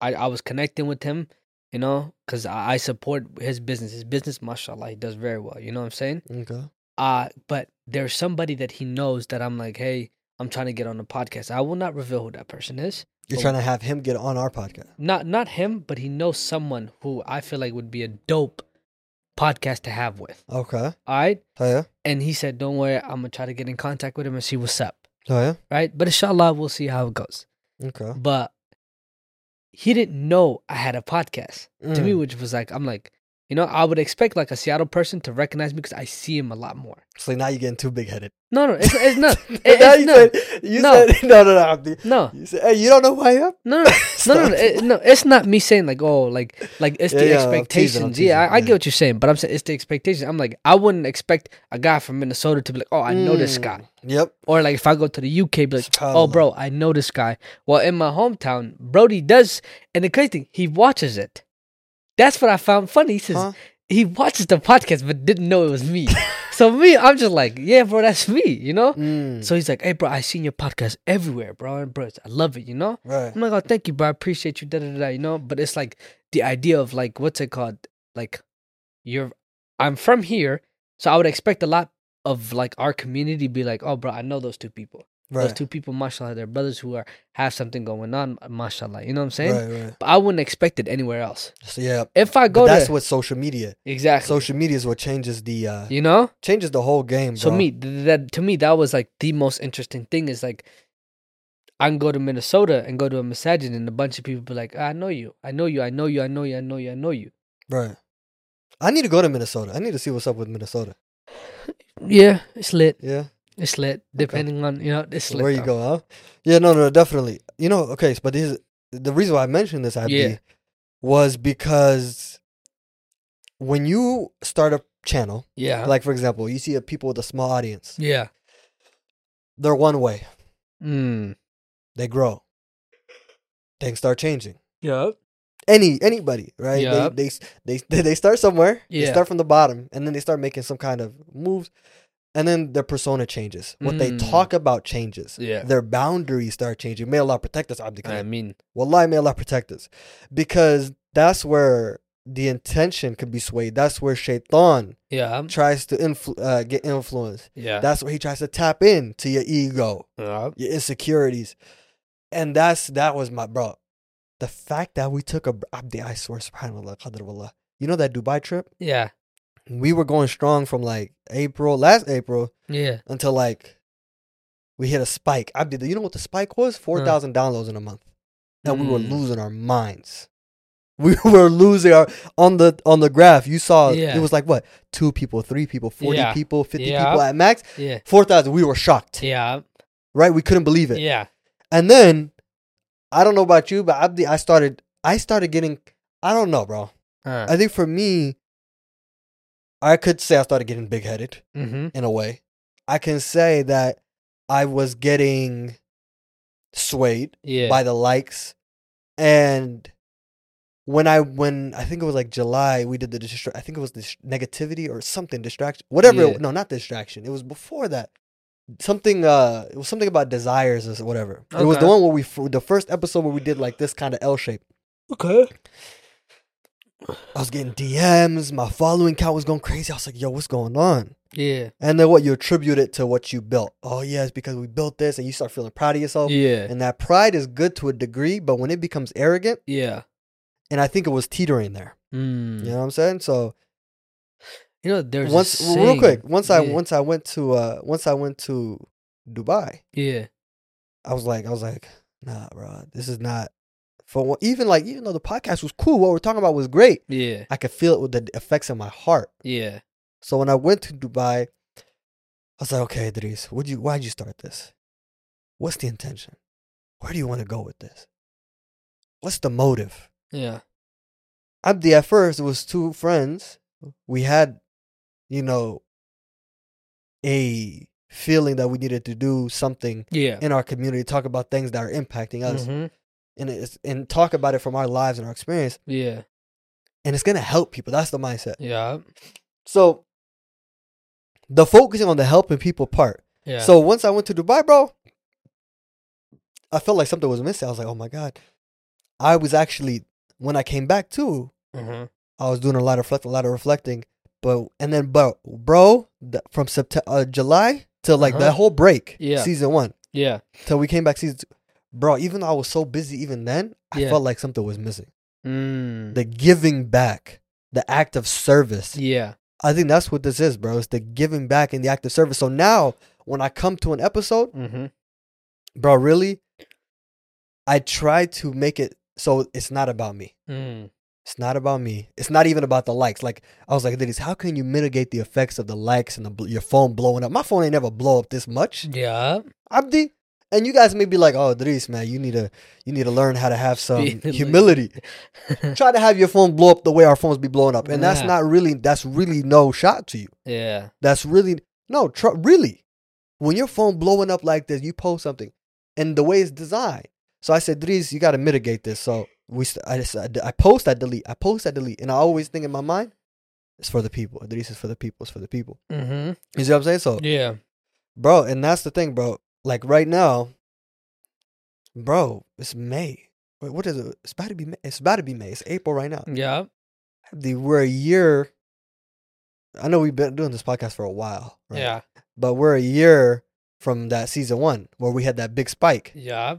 I I was connecting with him. You know, because I, I support his business. His business, mashallah, he does very well. You know what I'm saying? Okay. Uh, but there's somebody that he knows that I'm like, hey, I'm trying to get on the podcast. I will not reveal who that person is. You're trying to have him get on our podcast. Not not him, but he knows someone who I feel like would be a dope podcast to have with. Okay. All right. Oh yeah. And he said, Don't worry, I'm gonna try to get in contact with him and see what's up. Oh yeah. Right? But inshallah, we'll see how it goes. Okay. But he didn't know I had a podcast. To me, Mm. which was like, I'm like, you know, I would expect like a Seattle person to recognize me because I see him a lot more. So now you're getting too big headed. No, no, it's, it's not. now it's you not. said you No. said no no no Abdi. No, You said hey you don't know who I am? no, no, no, no, no, it- no. It's not me saying like, oh, like, like it's Yeah, the yeah, I'm teasing, I'm expectations. teasing, yeah, I, I get what you're saying, but I'm saying it's the expectations. I'm like, I wouldn't expect a guy from Minnesota to be like, oh, I know this Mm. guy, Yep. or like if I go to the UK, be like, oh, bro, I know this guy. Well, in my hometown, Brody does, and the crazy thing, he watches it. That's what I found funny. He says Huh? he watches the podcast but didn't know it was me. so me, I'm just like, yeah, bro, that's me, you know. Mm. So he's like, hey, bro, I seen your podcast everywhere, bro, and bro, I love it, you know. Right. I'm like, oh, thank you, bro. I appreciate you, da da da, da, you know. But it's like the idea of like, what's it called? Like, you're, I'm from here, so I would expect a lot of like our community be like, oh, bro, I know those two people. Those two people, mashallah, they're brothers who are have something going on, mashallah. You know what I'm saying? Right. Right. But I wouldn't expect it anywhere else. So yeah. If I go that's there, what social media. exactly, Social media is what changes the uh you know. changes the whole game, bro. So me, that to me, that was like the most interesting thing. Is like, I can go to Minnesota and go to a masajid, and a bunch of people be like, "I know you, I know you, I know you, I know you, I know you, I know you." Right. I need to go to Minnesota. I need to see what's up with Minnesota. Yeah, it's lit. Yeah. It's lit. Depending on you know, it's lit. Where you though. go, huh? Yeah, no, no, definitely. You know, okay, but this is the reason why I mentioned this, Abdi, Yeah. was because when you start a channel, Yeah. like for example, you see a people with a small audience, yeah. they're one way. Mm. They grow. Things start changing. Yep. Any anybody, right? Yup. They, they they they start somewhere. They Yeah. start from the bottom, and then they start making some kind of moves, and then their persona changes. What they Mm. talk about changes. Yeah. Their boundaries start changing. May Allah protect us, Abdi I mean, Wallahi, may Allah protect us. Because that's where the intention could be swayed. That's where shaitan yeah. tries to influ- uh, get influence. Yeah. That's where he tries to tap into your ego, yeah. your insecurities. And that's that was my bro. The fact that we took a Abdi, I swear, subhanAllah, qadr wallah. You know that Dubai trip? Yeah. We were going strong from like April, last April, Yeah. until like we hit a spike. I did. You know what the spike was? Four thousand downloads in a month, and we were Mm. losing our minds. We were losing our on the on the graph. You saw Yeah. it was like what two people, three people, forty Yeah. people, fifty Yeah. people at max. Yeah. Four thousand. We were shocked, Yeah. right? We couldn't believe it. Yeah. And then I don't know about you, but Abdi, I started. I started getting. I don't know, bro. Uh, I think for me, I could say I started getting big headed mm-hmm. in a way. I can say that I was getting swayed Yeah. by the likes, and when I when I think it was like July, we did the distra- I think it was this negativity or something distraction, whatever. Yeah. It, no, not distraction. It was before that. Something. Uh, it was something about desires or whatever. It was the one where we the first episode where we did like this kind of L shape. okay. I was getting DMs. My following count was going crazy. I was like, "Yo, what's going on?" Yeah. And then what you attribute it to what you built. Oh yeah, it's because we built this, and you start feeling proud of yourself. Yeah. And that pride is good to a degree, but when it becomes arrogant, Yeah. and I think it was teetering there. Mm. You know what I'm saying? So You know, there's a once, real quick, once I once I went to uh once I went to Dubai, Yeah. I was like I was like, nah, bro, this is not for even like even though the podcast was cool, what we're talking about was great. Yeah. I could feel it with the effects in my heart. Yeah. So when I went to Dubai, I was like, okay, Idris, would you why'd you start this? What's the intention? Where do you want to go with this? What's the motive? Yeah. Abdi at first it was two friends. We had, you know, a feeling that we needed to do something Yeah. in our community, talk about things that are impacting us, Mhm. And it's, and talk about it from our lives and our experience, Yeah. and it's gonna help people. That's the mindset. Yeah. So the focusing on the helping people part. Yeah. So once I went to Dubai, bro, I felt like something was missing. I was like, oh my god. I was actually when I came back too. Mhm. I was doing a lot of reflecting, a lot of reflecting, but and then but bro, the, from September, uh, July till like Uh-huh. that whole break, Yeah. season one Yeah. till we came back season two, bro. Even though I was so busy, even then, I Yeah. felt like something was missing. Mm. The giving back, the act of service. yeah. I think that's what this is, bro. It's the giving back and the act of service. So now, when I come to an episode, Mm-hmm. bro, really, I try to make it so it's not about me. Mm. It's not about me. It's not even about the likes. Like I was like, Denise, how can you mitigate the effects of the likes and the, your phone blowing up? My phone ain't never blow up this much, Yeah. Abdi. And you guys may be like, oh, Denise, man, you need to you need to learn how to have some humility. Try to have your phone blow up the way our phones be blowing up, and that's not really that's really no shot to you. yeah. That's really no, tr- really. When your phone blowing up like this, you post something, and the way it's designed. So I said, Dries, you got to mitigate this. So we, st- I just, I, I post, I delete, I post, I delete, and I always think in my mind, it's for the people. Dries is for the people. It's for the people. Mm-hmm. You see what I'm saying? So, Yeah. bro, and that's the thing, bro. Like right now, bro, it's May. Wait, what is it? It's about to be. May. It's about to be May. It's April right now. Yeah. The, we're a year. I know we've been doing this podcast for a while. Right? Yeah. but we're a year from that season one where we had that big spike. Yeah.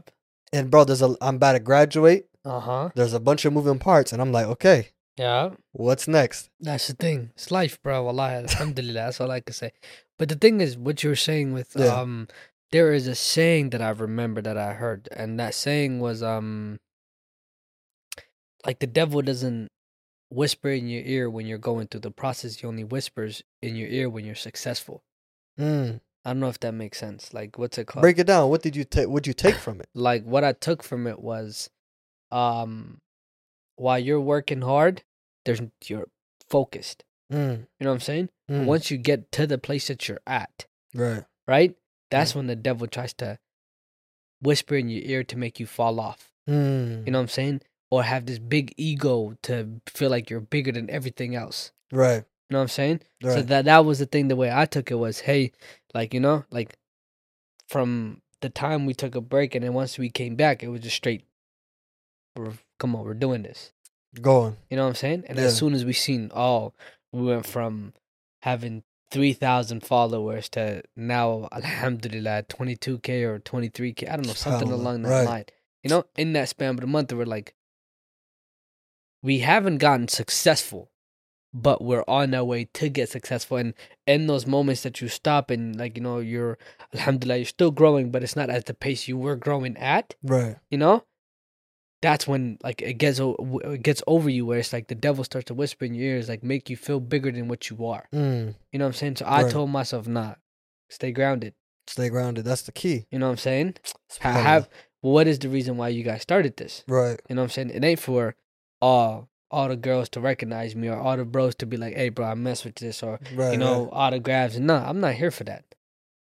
And bro, there's a I'm about to graduate. Uh huh. There's a bunch of moving parts, and I'm like, okay, Yeah. what's next? That's the thing. It's life, bro. Wallahi, alhamdulillah. That's all I can say. But the thing is, what you're saying with Yeah. um, there is a saying that I remember that I heard, and that saying was um, like the devil doesn't whisper in your ear when you're going through the process. He only whispers in your ear when you're successful. Mm. I don't know if that makes sense. Like, what's it called? Break it down. What did you take? What did you take from it? like what I took from it was um while you're working hard, there's you're focused. Mm. You know what I'm saying? Mm. Once you get to the place that you're at, Right. right? That's when the devil tries to whisper in your ear to make you fall off. Mm. You know what I'm saying? Or have this big ego to feel like you're bigger than everything else. Right. You know what I'm saying? So that that was the thing. The way I took it was, hey, like you know, like from the time we took a break and then once we came back, it was just straight. We're come on, we're doing this. Going. You know what I'm saying? And Yeah. as soon as we seen, oh, we went from having three thousand followers to now, alhamdulillah, twenty two k or twenty three k. I don't know something along that right. line. You know, in that span of a month, we're like, we haven't gotten successful, but we're on our way to get successful. And in those moments that you stop and like you know you're alhamdulillah you're still growing, but it's not at the pace you were growing at. Right. You know, that's when like it gets o- it gets over you where it's like the devil starts to whisper in your ears like make you feel bigger than what you are. Mm. You know what I'm saying? So I told myself, nah, stay grounded. Stay grounded. That's the key. You know what I'm saying? Subhanallah. have what is the reason why you guys started this? right. You know what I'm saying? It ain't for all all the girls to recognize me or all the bros to be like, hey bro, I mess with this or Right. you know, autographs. No, I'm not here for that.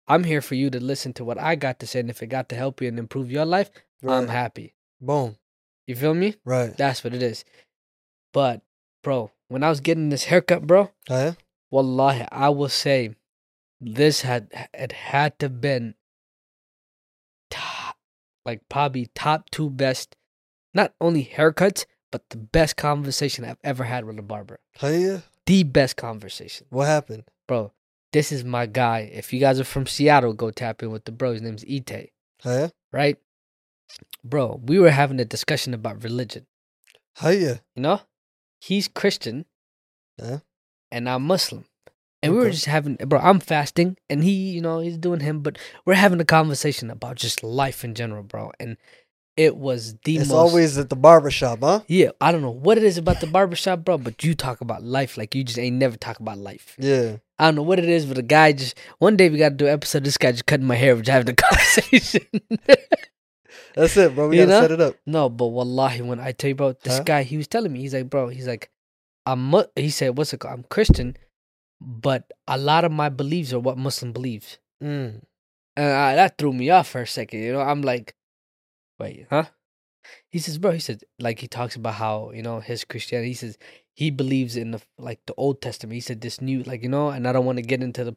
I'm here for you to listen to what I got to say, and if it got to help you and improve your life, right. I'm happy. Boom. You feel me? Right. That's what it is. But, bro, when I was getting this haircut, bro, oh, yeah? wallahi, I will say this had it had to been top, like probably top two best, not only haircuts, but the best conversation I've ever had with a barber. Oh, yeah? The best conversation, What happened? bro. This is my guy. If you guys are from Seattle, go tap in with the bro. His name's Ite, yeah? right? Bro, we were having a discussion about religion. Oh, yeah? You know, he's Christian, Yeah. and I'm Muslim, and we were just having, bro. I'm fasting, and he, you know, he's doing him, but we're having a conversation about just life in general, bro. And it was the It's most. always at the barber shop, huh? yeah, I don't know what it is about the barbershop, bro, but you talk about life like you just ain't never talk about life. Yeah. I don't know what it is, but the guy just one day we got to do an episode. This guy just cutting my hair, we're just having a conversation. That's it, bro. We You gotta know? set it up. No, but wallahi, when I tell you, bro, this Huh? guy, he was telling me, he's like, bro, he's like, I'm, mu-, he said, what's it called? I'm Christian, but a lot of my beliefs are what Muslim believes. Mm. And I, that threw me off for a second, you know? I'm like, wait, huh? He says, bro, he said, like, he talks about how, you know, his Christianity, he says, he believes in the, like, the Old Testament. He said, this new, like, you know, and I don't want to get into the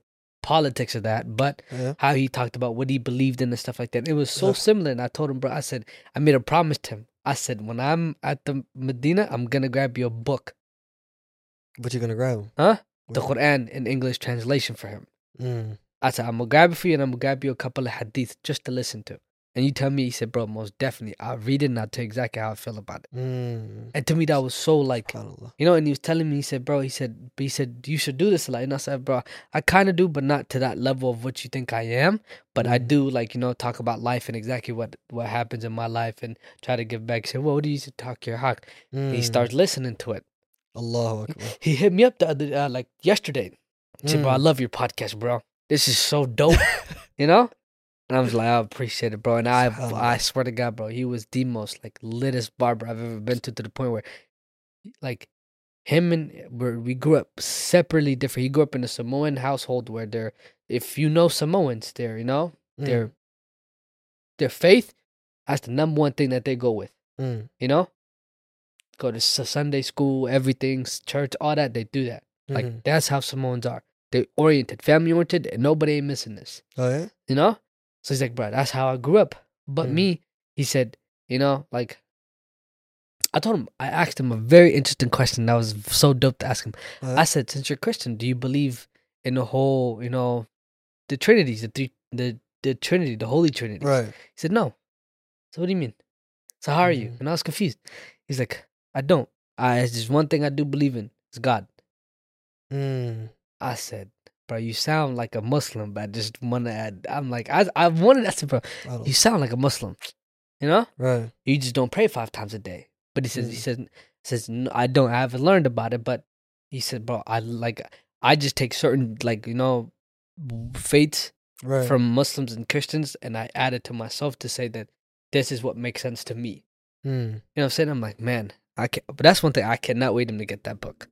politics of that, but Yeah. how he talked about what he believed in and stuff like that. It was so Yeah. similar. And I told him, bro, I said, I made a promise to him. I said, when I'm at the Medina, I'm gonna grab your book, But you're gonna grab him. huh? The Quran in English translation for him. Mm. I said, I'm gonna grab it for you and I'm gonna grab you a couple of hadith just to listen to. And you tell me, he said, bro, most definitely, I'll read it and I'll tell you exactly how I feel about it. Mm. And to me, that was so like, you know, and he was telling me, he said, bro, he said, he said, you should do this a lot. And I said, bro, I kind of do, but not to that level of what you think I am. But I Mhm. do, like, you know, talk about life and exactly what what happens in my life and try to give back. He said, well, what do you Talk Ya Haq? Mm. He starts listening to it. Allahu Akbar. He hit me up the other, uh, like yesterday. He said, bro, I Mm. love your podcast, bro. This is so dope, you know? And I was like, I appreciate it, bro. And I, I swear to God, bro, he was the most like litest barber I've ever been to, to the point where, like, him and where we grew up separately different. He grew up in a Samoan household where they're, if you know Samoans, they're, you know, Mm. their their faith, that's the number one thing that they go with. Mm. You know, go to Sunday school, everything, church, all that. They do that. Like Mhm. that's how Samoans are. They oriented, family oriented, and nobody ain't missing this. Oh yeah. You know. So he's like, bro, that's how I grew up. But Mhm. me, he said, you know, like. I told him, I asked him a very interesting question that was so dope to ask him. Oh, I said, since you're Christian, do you believe in the whole, you know, the Trinities, the three, the the Trinity, the Holy Trinity? right. He said, no. So what do you mean? So how are you? Mhm. And I was confused. He's like, I don't. I it's just one thing I do believe in. It's God. Mm. I said, bro, you sound like a Muslim, but I just want to add. I'm like, I I wanted. I said, bro, you sound like a Muslim. You know, Right. you just don't pray five times a day. But he says, he Mm. says, says, no, I don't. I haven't learned about it, but he said, bro, I like, I just take certain like you know, faiths Right. from Muslims and Christians, and I add it to myself to say that this is what makes sense to me. mm. You know what I'm saying? I'm like, man, I can't, But that's one thing I cannot wait him to get that book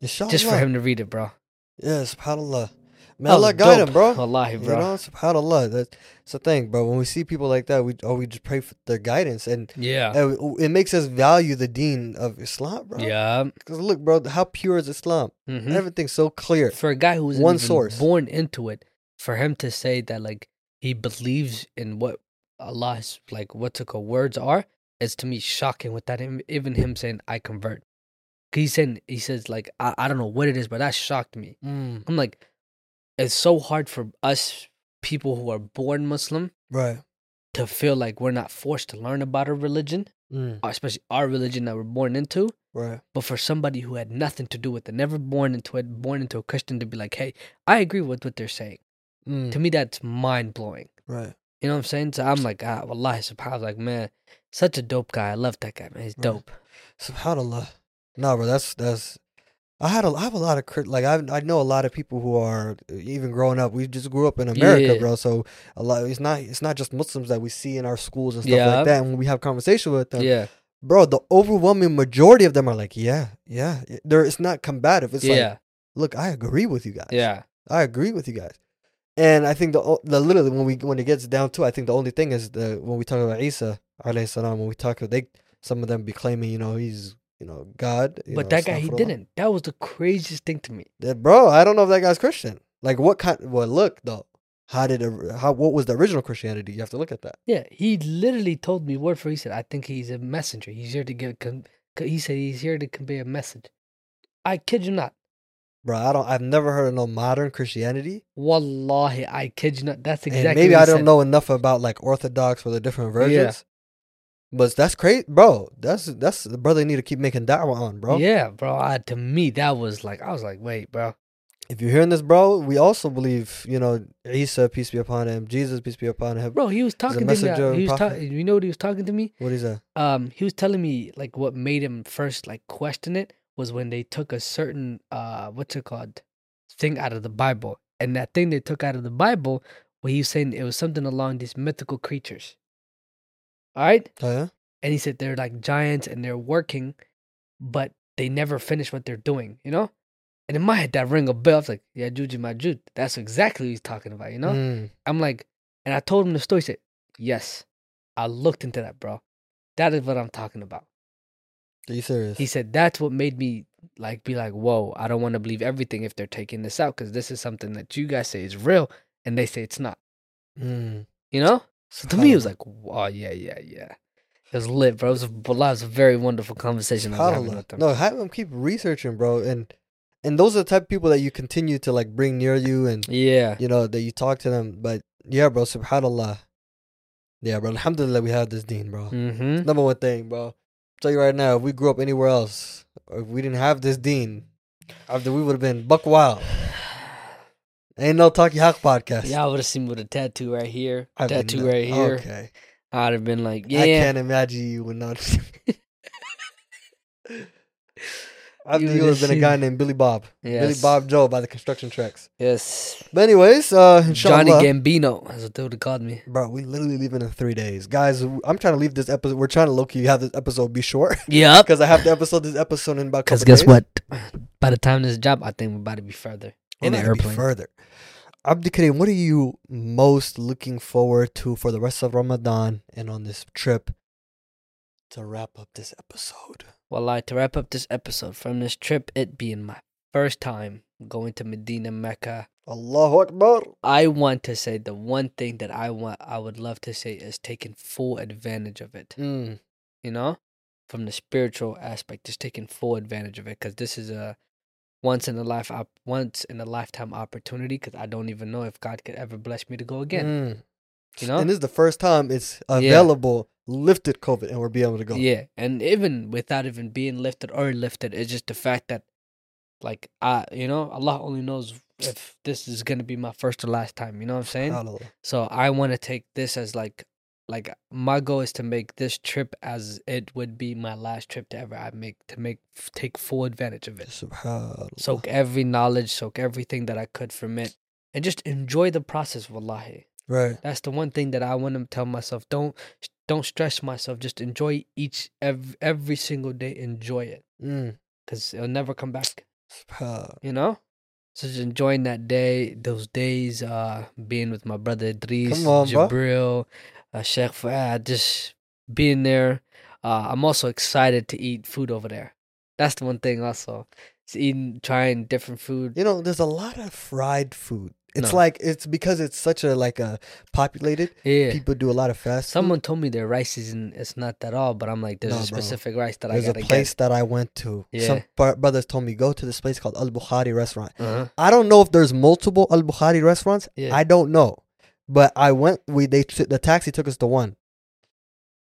Inshallah. just for him to read it, bro. Yeah. Subhanallah. That Man, Allah guide dope. him, bro. Wallahi, You bro. know, subhanallah. That's, that's the thing, bro. When we see people like that, we oh we just pray for their guidance, and yeah. uh, it makes us value the Deen of Islam, bro. Yeah. Because look, bro, how pure is Islam? Mhm. Everything's so clear. For a guy who was One source. born into it, for him to say that like he believes in what Allah's like what's it called words are, is to me shocking. Without him, even him saying I convert, he said he says like I, I don't know what it is, but that shocked me. Mm. I'm like, it's so hard for us people who are born Muslim Right. to feel like we're not forced to learn about a religion, Mm. especially our religion that we're born into. Right. But for somebody who had nothing to do with it, never born into it, born into a Christian to be like, hey, I agree with what they're saying. Mm, To me, that's mind blowing. right. You know what I'm saying? So I'm like, ah, wallahi, subhanAllah, like, man, such a dope guy. I love that guy, man. He's Right. dope. Subhanallah. No, bro, that's that's. I had a I have a lot of crit like I I know a lot of people who are uh, even growing up. We just grew up in America, Yeah. bro. So a lot it's not it's not just Muslims that we see in our schools and stuff Yeah. like that. And when we have conversation with them, Yeah. bro, the overwhelming majority of them are like, yeah, yeah. There, it's not combative. It's like, yeah. look, I agree with you guys. yeah. I agree with you guys. And I think the the literally when we when it gets down to, I think the only thing is the when we talk about Isa alayhi salam, when we talk, they some of them be claiming, you know, he's you know God. you But know, that guy, he didn't. That was the craziest thing to me. That- bro, I don't know if that guy's Christian. Like what kind? Well, look though, how did it, how what was the original Christianity? You have to look at that. Yeah. He literally told me word for word, he said, I think he's a messenger. He's here to give, con- he said he's here to convey a message. I kid you not. Bro, I don't. I've never heard of no modern Christianity, Wallahi, I kid you not. That's and exactly maybe what I don't said. know enough about like Orthodox or the different Yeah. But that's crazy, bro. That's that's the brother need to keep making da'wah on, bro. Yeah, bro. I, to me, that was like, I was like, wait, bro. If you're hearing this, bro, we also believe, you know, Isa, peace be upon him, Jesus, peace be upon him. Bro, he was talking to me. uh, He was talking. You know what he was talking to me? What is that? Um, he was telling me like what made him first like question it was when they took a certain uh, what's it called, thing out of the Bible, and that thing they took out of the Bible, where he was saying it was something along these mythical creatures. All right, Oh yeah. and he said they're like giants and they're working, but they never finish what they're doing. You know. And in my head, that ring a bell. I was like, "Yeah, Juju, my Jude." That's exactly what he's talking about. You know. Mm. I'm like, and I told him the story. He said, Yes, I looked into that, bro. That is what I'm talking about. Are you serious? He said, That's what made me like be like, Whoa, I don't want to believe everything if they're taking this out because this is something that you guys say is real and they say it's not. Mm. You know? So to me, it was like, Oh, yeah, yeah, yeah. It was lit, bro. It was a, it was a very wonderful conversation I was having with them. No, have them keep researching, bro, and and those are the type of people that you continue to like bring near you, and Yeah. you know that you talk to them. But yeah, bro, Subhanallah. Yeah, bro. Alhamdulillah, we have this dean, bro. Mm-hmm. Number one thing, bro. tell you right now, if we grew up anywhere else, if we didn't have this dean, after we would have been buck wild. Ain't no Talk Ya Haq podcast. Y'all would have seen with a tattoo right here, I tattoo right here. Okay. I'd have been like, yeah. I can't imagine you would not. I think you would have been a guy named Billy Bob. Billy Bob Joe by the construction tracks. Yes. But anyways, uh, inshallah, Johnny Gambino. That's what they would have called me. bro, we literally leaving in three days, guys. I'm trying to leave this episode. We're trying to low key have this episode be short Yeah. because I have the episode this episode in about. Because Because guess what? By the time this job, I think we're about to be further in the airplane. further. Abdi Karim, what are you most looking forward to for the rest of Ramadan and on this trip to wrap up this episode? Well, I to wrap up this episode from this trip, it being my first time going to Medina, Mecca. Allahu Akbar. I want to say the one thing that I want, I would love to say is taking full advantage of it. Mm. You know, from the spiritual aspect, just taking full advantage of it because this is a once in a life, op- once in a lifetime opportunity. Because I don't even know if God could ever bless me to go again. Mm. You know, And this is the first time it's available, lifted COVID, and we're be able to go. Yeah, and even without even being lifted or lifted, it's just the fact that, like, I, you know, Allah only knows if this is gonna be my first or last time. You know what I'm saying? So I want to take this as like, like my goal is to make this trip as it would be my last trip to ever I make to make take full advantage of it. Subhanallah. Soak every knowledge, soak everything that I could from it, and just enjoy the process. Wallahi. right. That's the one thing that I want to tell myself. Don't don't stress myself. Just enjoy each every, every single day. Enjoy it Mm. because it'll never come back. You know. So just enjoying that day, those days, uh, being with my brother Idris, on, bro. Uh, Sheikh Fuad, just being there. Uh, I'm also excited to eat food over there. That's the one thing also. Just eating, trying different food. You know, there's a lot of fried food. It's No. like it's because it's such a like a populated. Yeah. People do a lot of fast. food. Someone told me their rice isn't it's not that all, but I'm like, there's No, a bro. specific rice that There's I a gotta place that I went to. Some Yeah. bro- brothers told me go to this place called Al Bukhari restaurant. Uh-huh. I don't know if there's multiple Al Bukhari restaurants. Yeah. I don't know, but I went. We they t- the taxi took us to one.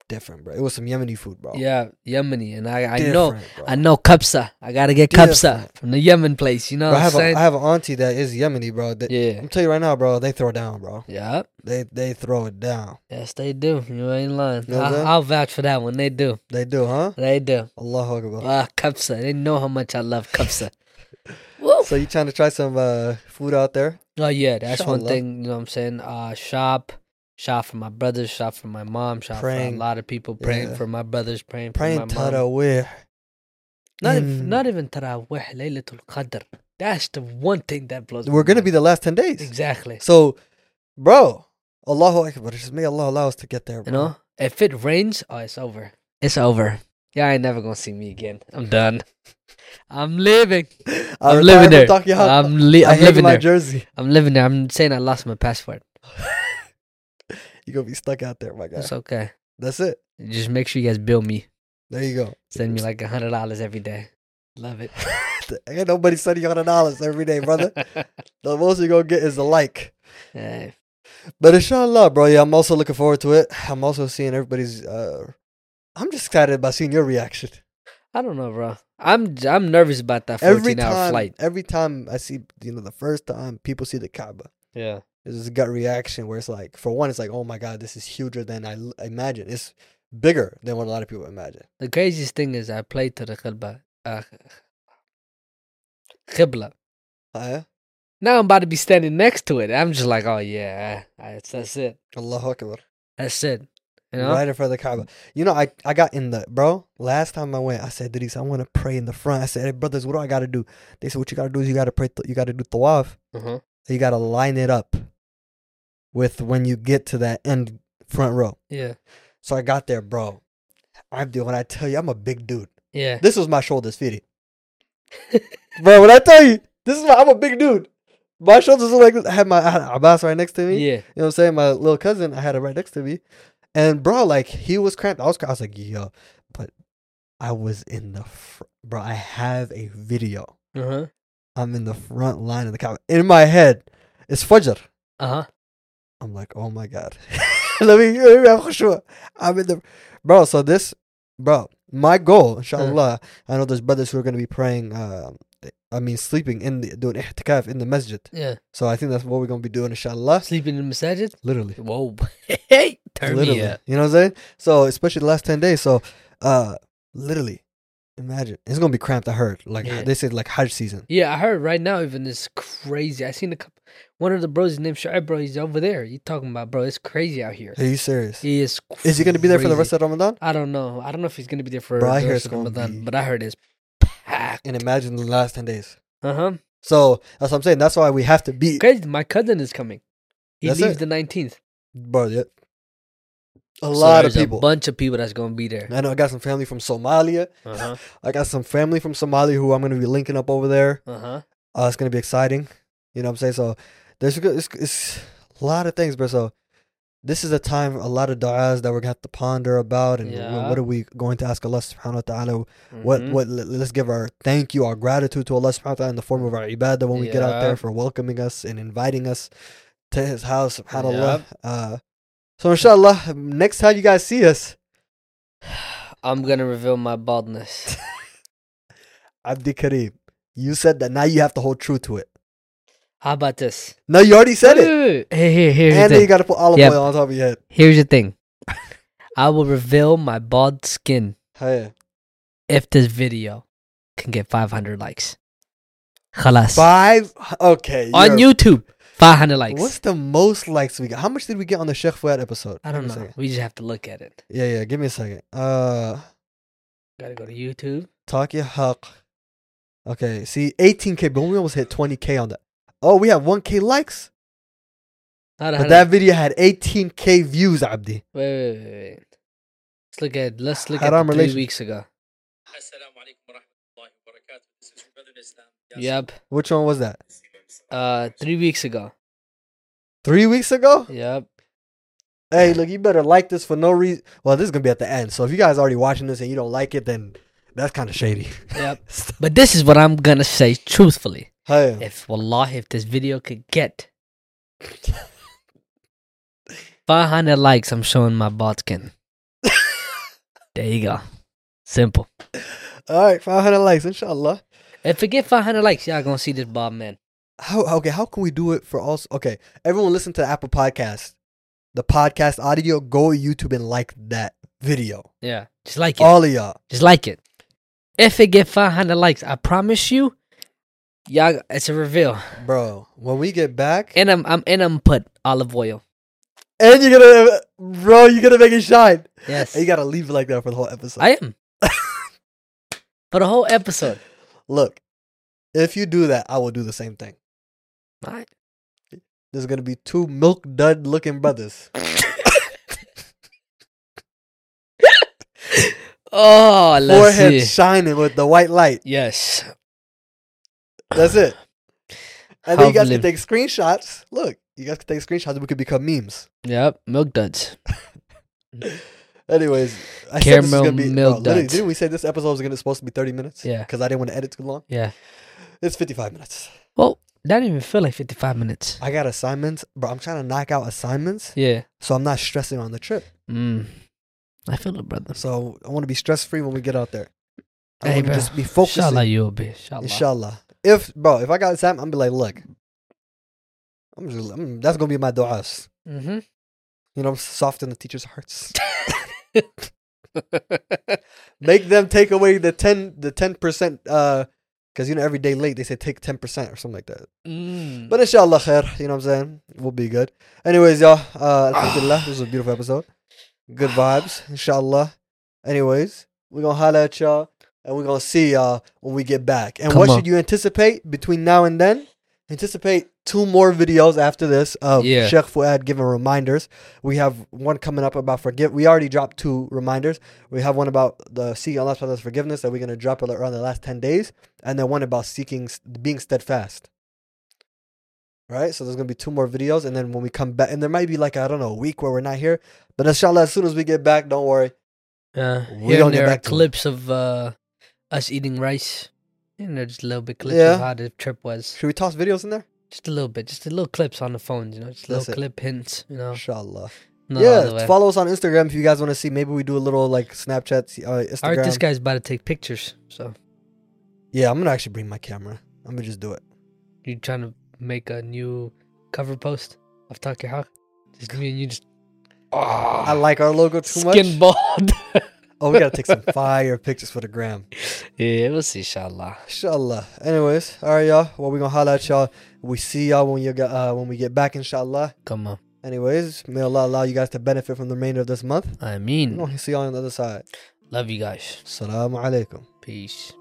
different, bro. It was some Yemeni food, bro. Yeah, Yemeni, and I I know bro. I know kapsa. I gotta get kapsa Different. from the Yemen place. You know Bro, I what I'm have a, saying? I have an auntie that is Yemeni, bro. That, yeah, I'm tell you right now, bro. They throw down, bro. yeah. They they throw it down. Yes, they do. You ain't lying. You know what I'm I, saying? I'll vouch for that one. They do. They do, huh? They do. Allahu Akbar. Ah, kapsa. They know how much I love kapsa. Woo. So you trying to try some uh, food out there? Oh yeah, that's one thing. You know what I'm saying? Uh, shop, shop for my brothers, shop for my mom, shop for Praying. a lot of people, praying Yeah. for my brothers, praying, Praying for my mom. tarawih. Not, in- even, not even Tarawih, Laylatul Qadr. That's the one thing that blows. We're gonna mind. be the last ten days. exactly. So, bro, Allahu Akbar. Just may Allah allow us to get there, bro. You know, if it rains, oh, it's over. It's over. Yeah, I ain't never gonna see me again. I'm done. I'm leaving. I'm retired living there. I'm, li- I'm living my there. jersey. I'm living there. I'm saying I lost my passport. You gonna be stuck out there, my guy. It's okay. That's it. Just make sure you guys bill me. There you go. Send me like a hundred dollars every day. Love it. Ain't nobody sending you hundred dollars every day, brother. the most you gonna get is a like. Yeah. But inshallah, bro. Yeah, I'm also looking forward to it. I'm also seeing everybody's. uh I'm just excited about seeing your reaction. I don't know, bro. I'm I'm nervous about that Every 14 hour time, flight. every time I see, you know, the first time people see the Kaaba, Yeah. there's this gut reaction where it's like, for one, it's like, oh my god, this is huger than I l- imagine. It's bigger than what a lot of people imagine. The craziest thing is I played to the Qibla. Uh, Qibla. Ah, yeah? Now I'm about to be standing next to it. I'm just like, oh yeah, that's, that's it. Allahu Akbar. That's it. You know? Right in front of the Kaaba. You know, I, I got in the bro. Last time I went, I said, Didis, I want to pray in the front. I said, Hey brothers, what do I gotta do? They said, What you gotta do is you gotta pray. Th- you gotta do tawaf. Uh-huh. You gotta line it up with when you get to that end front row. Yeah. So I got there, bro. I'm doing. When I tell you, I'm a big dude. Yeah. This was my shoulders, Fidi. bro, when I tell you, this is my, I'm a big dude. My shoulders are like this. I had my I had Abbas right next to me. Yeah. You know what I'm saying? My little cousin, I had it right next to me. And bro, like he was cramped. I was. I was like, yo, but I was in the fr- bro. I have a video. Uh-huh. I'm in the front line of the car. In my head, it's Fajr. Uh-huh. I'm like, oh my god. let me let me have khushu'. I'm in the bro. So this, bro, my goal, inshallah. I know there's brothers who are gonna be praying. Uh, I mean, sleeping in the doing i'tikaf in the masjid. Yeah. So I think that's what we're gonna be doing, inshallah. Sleeping in the masjid? Literally. Whoa. Hey, turn literally. me up. You know what I'm saying? So especially the last ten days. So uh literally, imagine it's gonna be cramped. I heard. Like Yeah. they said, like Hajj season. Yeah, I heard right now even it's crazy. I seen a couple one of the bros named Shu'aib, bro, he's over there. You talking about bro, it's crazy out here. Are you serious? He is Is he gonna be there for the rest of Ramadan? I don't know. I don't know if he's gonna be there for Bro, the rest of Ramadan, be- but I heard it's packed. And imagine the last ten days. Uh-huh. So that's what I'm saying. That's why we have to be, Crazy. My cousin is coming. He That's leaves it. the nineteenth. bro. Yeah. A So lot of people. A bunch of people that's gonna be there. I know I got some family from Somalia. Uh-huh. I got some family from Somalia who I'm gonna be linking up over there. Uh-huh. Uh, it's gonna be exciting. You know what I'm saying? So there's it's, it's a lot of things, bro. So this is a time a lot of du'as that we're gonna have to ponder about and Yeah. what are we going to ask Allah subhanahu wa ta'ala? What Mhm. what let- let's give our thank you, our gratitude to Allah subhanahu wa ta'ala in the form of our ibadah when we get out there for welcoming us and inviting us to his house, subhanAllah. Uh so inshallah, next time you guys see us, I'm gonna reveal my baldness. Abdi Kareem, you said that now you have to hold true to it. How about this? No, you already said it. Hey, here, here's And the then you thing. gotta put olive Yep. oil on top of your head. Here's the thing. I will reveal my bald skin Hey. if this video can get 500 likes. Khalas. Five okay. On you're- YouTube, 500 likes. What's the most likes we got? How much did we get on the Sheikh Fuad episode? I don't Give me a know. second. We just have to look at it. Yeah, yeah. Give me a second. Uh, Gotta go to YouTube. Talk Ya Haq. Okay, see, 18k, but we almost hit 20k on that. Oh, we have 1k likes, Hold but that on. video had 18k views, Abdi. Wait, wait, wait, wait. Let's look at let's look Haram at the three relation- weeks ago. Assalamu alaikum wa rahmatullahi wa barakatuh. This is your brother in Yep. Which one was that? Uh, three weeks ago. Three weeks ago? Yep. Hey, look, you better like this for no reason. Well, this is gonna be at the end, so if you guys are already watching this and you don't like it, then that's kind of shady. Yep. But this is what I'm gonna say truthfully. Hey, If wallah, if this video could get 500 likes, I'm showing my bald skin. There you go. Simple. All right, 500 likes, inshallah. If we get 500 likes, y'all gonna see this Bob man. How okay? How can we do it for us? Okay, everyone listen to the Apple Podcast, the podcast audio. Go to YouTube and like that video. Yeah. Just like it. All of y'all. Just like it. If it get 500 likes, I promise you, y'all, it's a reveal. Bro, when we get back, And I'm, I'm, and I'm put olive oil. and you're gonna, bro, you're gonna make it shine. Yes. And you gotta leave it like that for the whole episode. I am. For the whole episode. Look, if you do that, I will do the same thing. All right. There's gonna be two milk dud looking brothers. Oh, let's Forehead see. shining with the white light. Yes. That's it. And then you guys can take screenshots. Look, you guys can take screenshots. We could become memes. Yep. Milk duds. Anyways, I said this is Caramel gonna be. milk bro, duds. didn't we say this episode was gonna supposed to be thirty minutes? Yeah. Because I didn't want to edit too long. Yeah. It's fifty-five minutes. Well, that didn't even feel like 55 minutes. I got assignments, bro. I'm trying to knock out assignments, Yeah. so I'm not stressing on the trip. Mm. I feel it, brother. So I want to be stress free when we get out there. I Hey, want to bro. just be focusing. Inshallah, you'll be. Inshallah. Inshallah. If bro, if I got assignment, I'm be like, look, I'm just, I'm, that's gonna be my du'as. Mm-hmm. You know, soften the teachers' hearts. Make them take away the ten, the ten percent. Uh, because you know every day late they say take ten percent or something like that. mm. But inshallah, khair. You know what I'm saying? We'll be good. Anyways, y'all. Uh, alhamdulillah, this was a beautiful episode. Good vibes, inshallah. Anyways, we're gonna holla at y'all and we're gonna see y'all when we get back. And Come what on. should you anticipate between now and then? Anticipate two more videos after this of Yeah. Sheikh Fuad giving reminders. We have one coming up about forgive. We already dropped two reminders. We have one about the seeking Allah's forgiveness that we're gonna drop around the last ten days, and then one about seeking being steadfast. Right, so there's gonna be two more videos, and then when we come back, and there might be like I don't know a week where we're not here, but inshallah, as soon as we get back, don't worry. Uh, We here gonna and get back to clips of uh, us eating rice. You know, just a little bit clips Yeah. of how the trip was. Should we toss videos in there? Just a little bit, just a little clips on the phones. You know, just That's little it. clip hints. You know, Inshallah. not all the yeah, way. follow us on Instagram if you guys want to see. Maybe we do a little like Snapchat, uh, All right, Instagram. this guy's about to take pictures. So yeah, I'm gonna actually bring my camera. I'm gonna just do it. you trying to make a new cover post of Haq? Just me and you just. I like our logo too much. Skin bald. Oh, we gotta take some fire pictures for the gram. yeah, we'll see, inshallah. Inshallah. Anyways, all right, y'all. Well, we gonna holla at y'all. We see y'all when you get uh, when we get back, inshallah. Come on. Anyways, may Allah allow you guys to benefit from the remainder of this month. I mean, gonna see y'all on the other side. love you guys. Assalamu alaikum. Peace.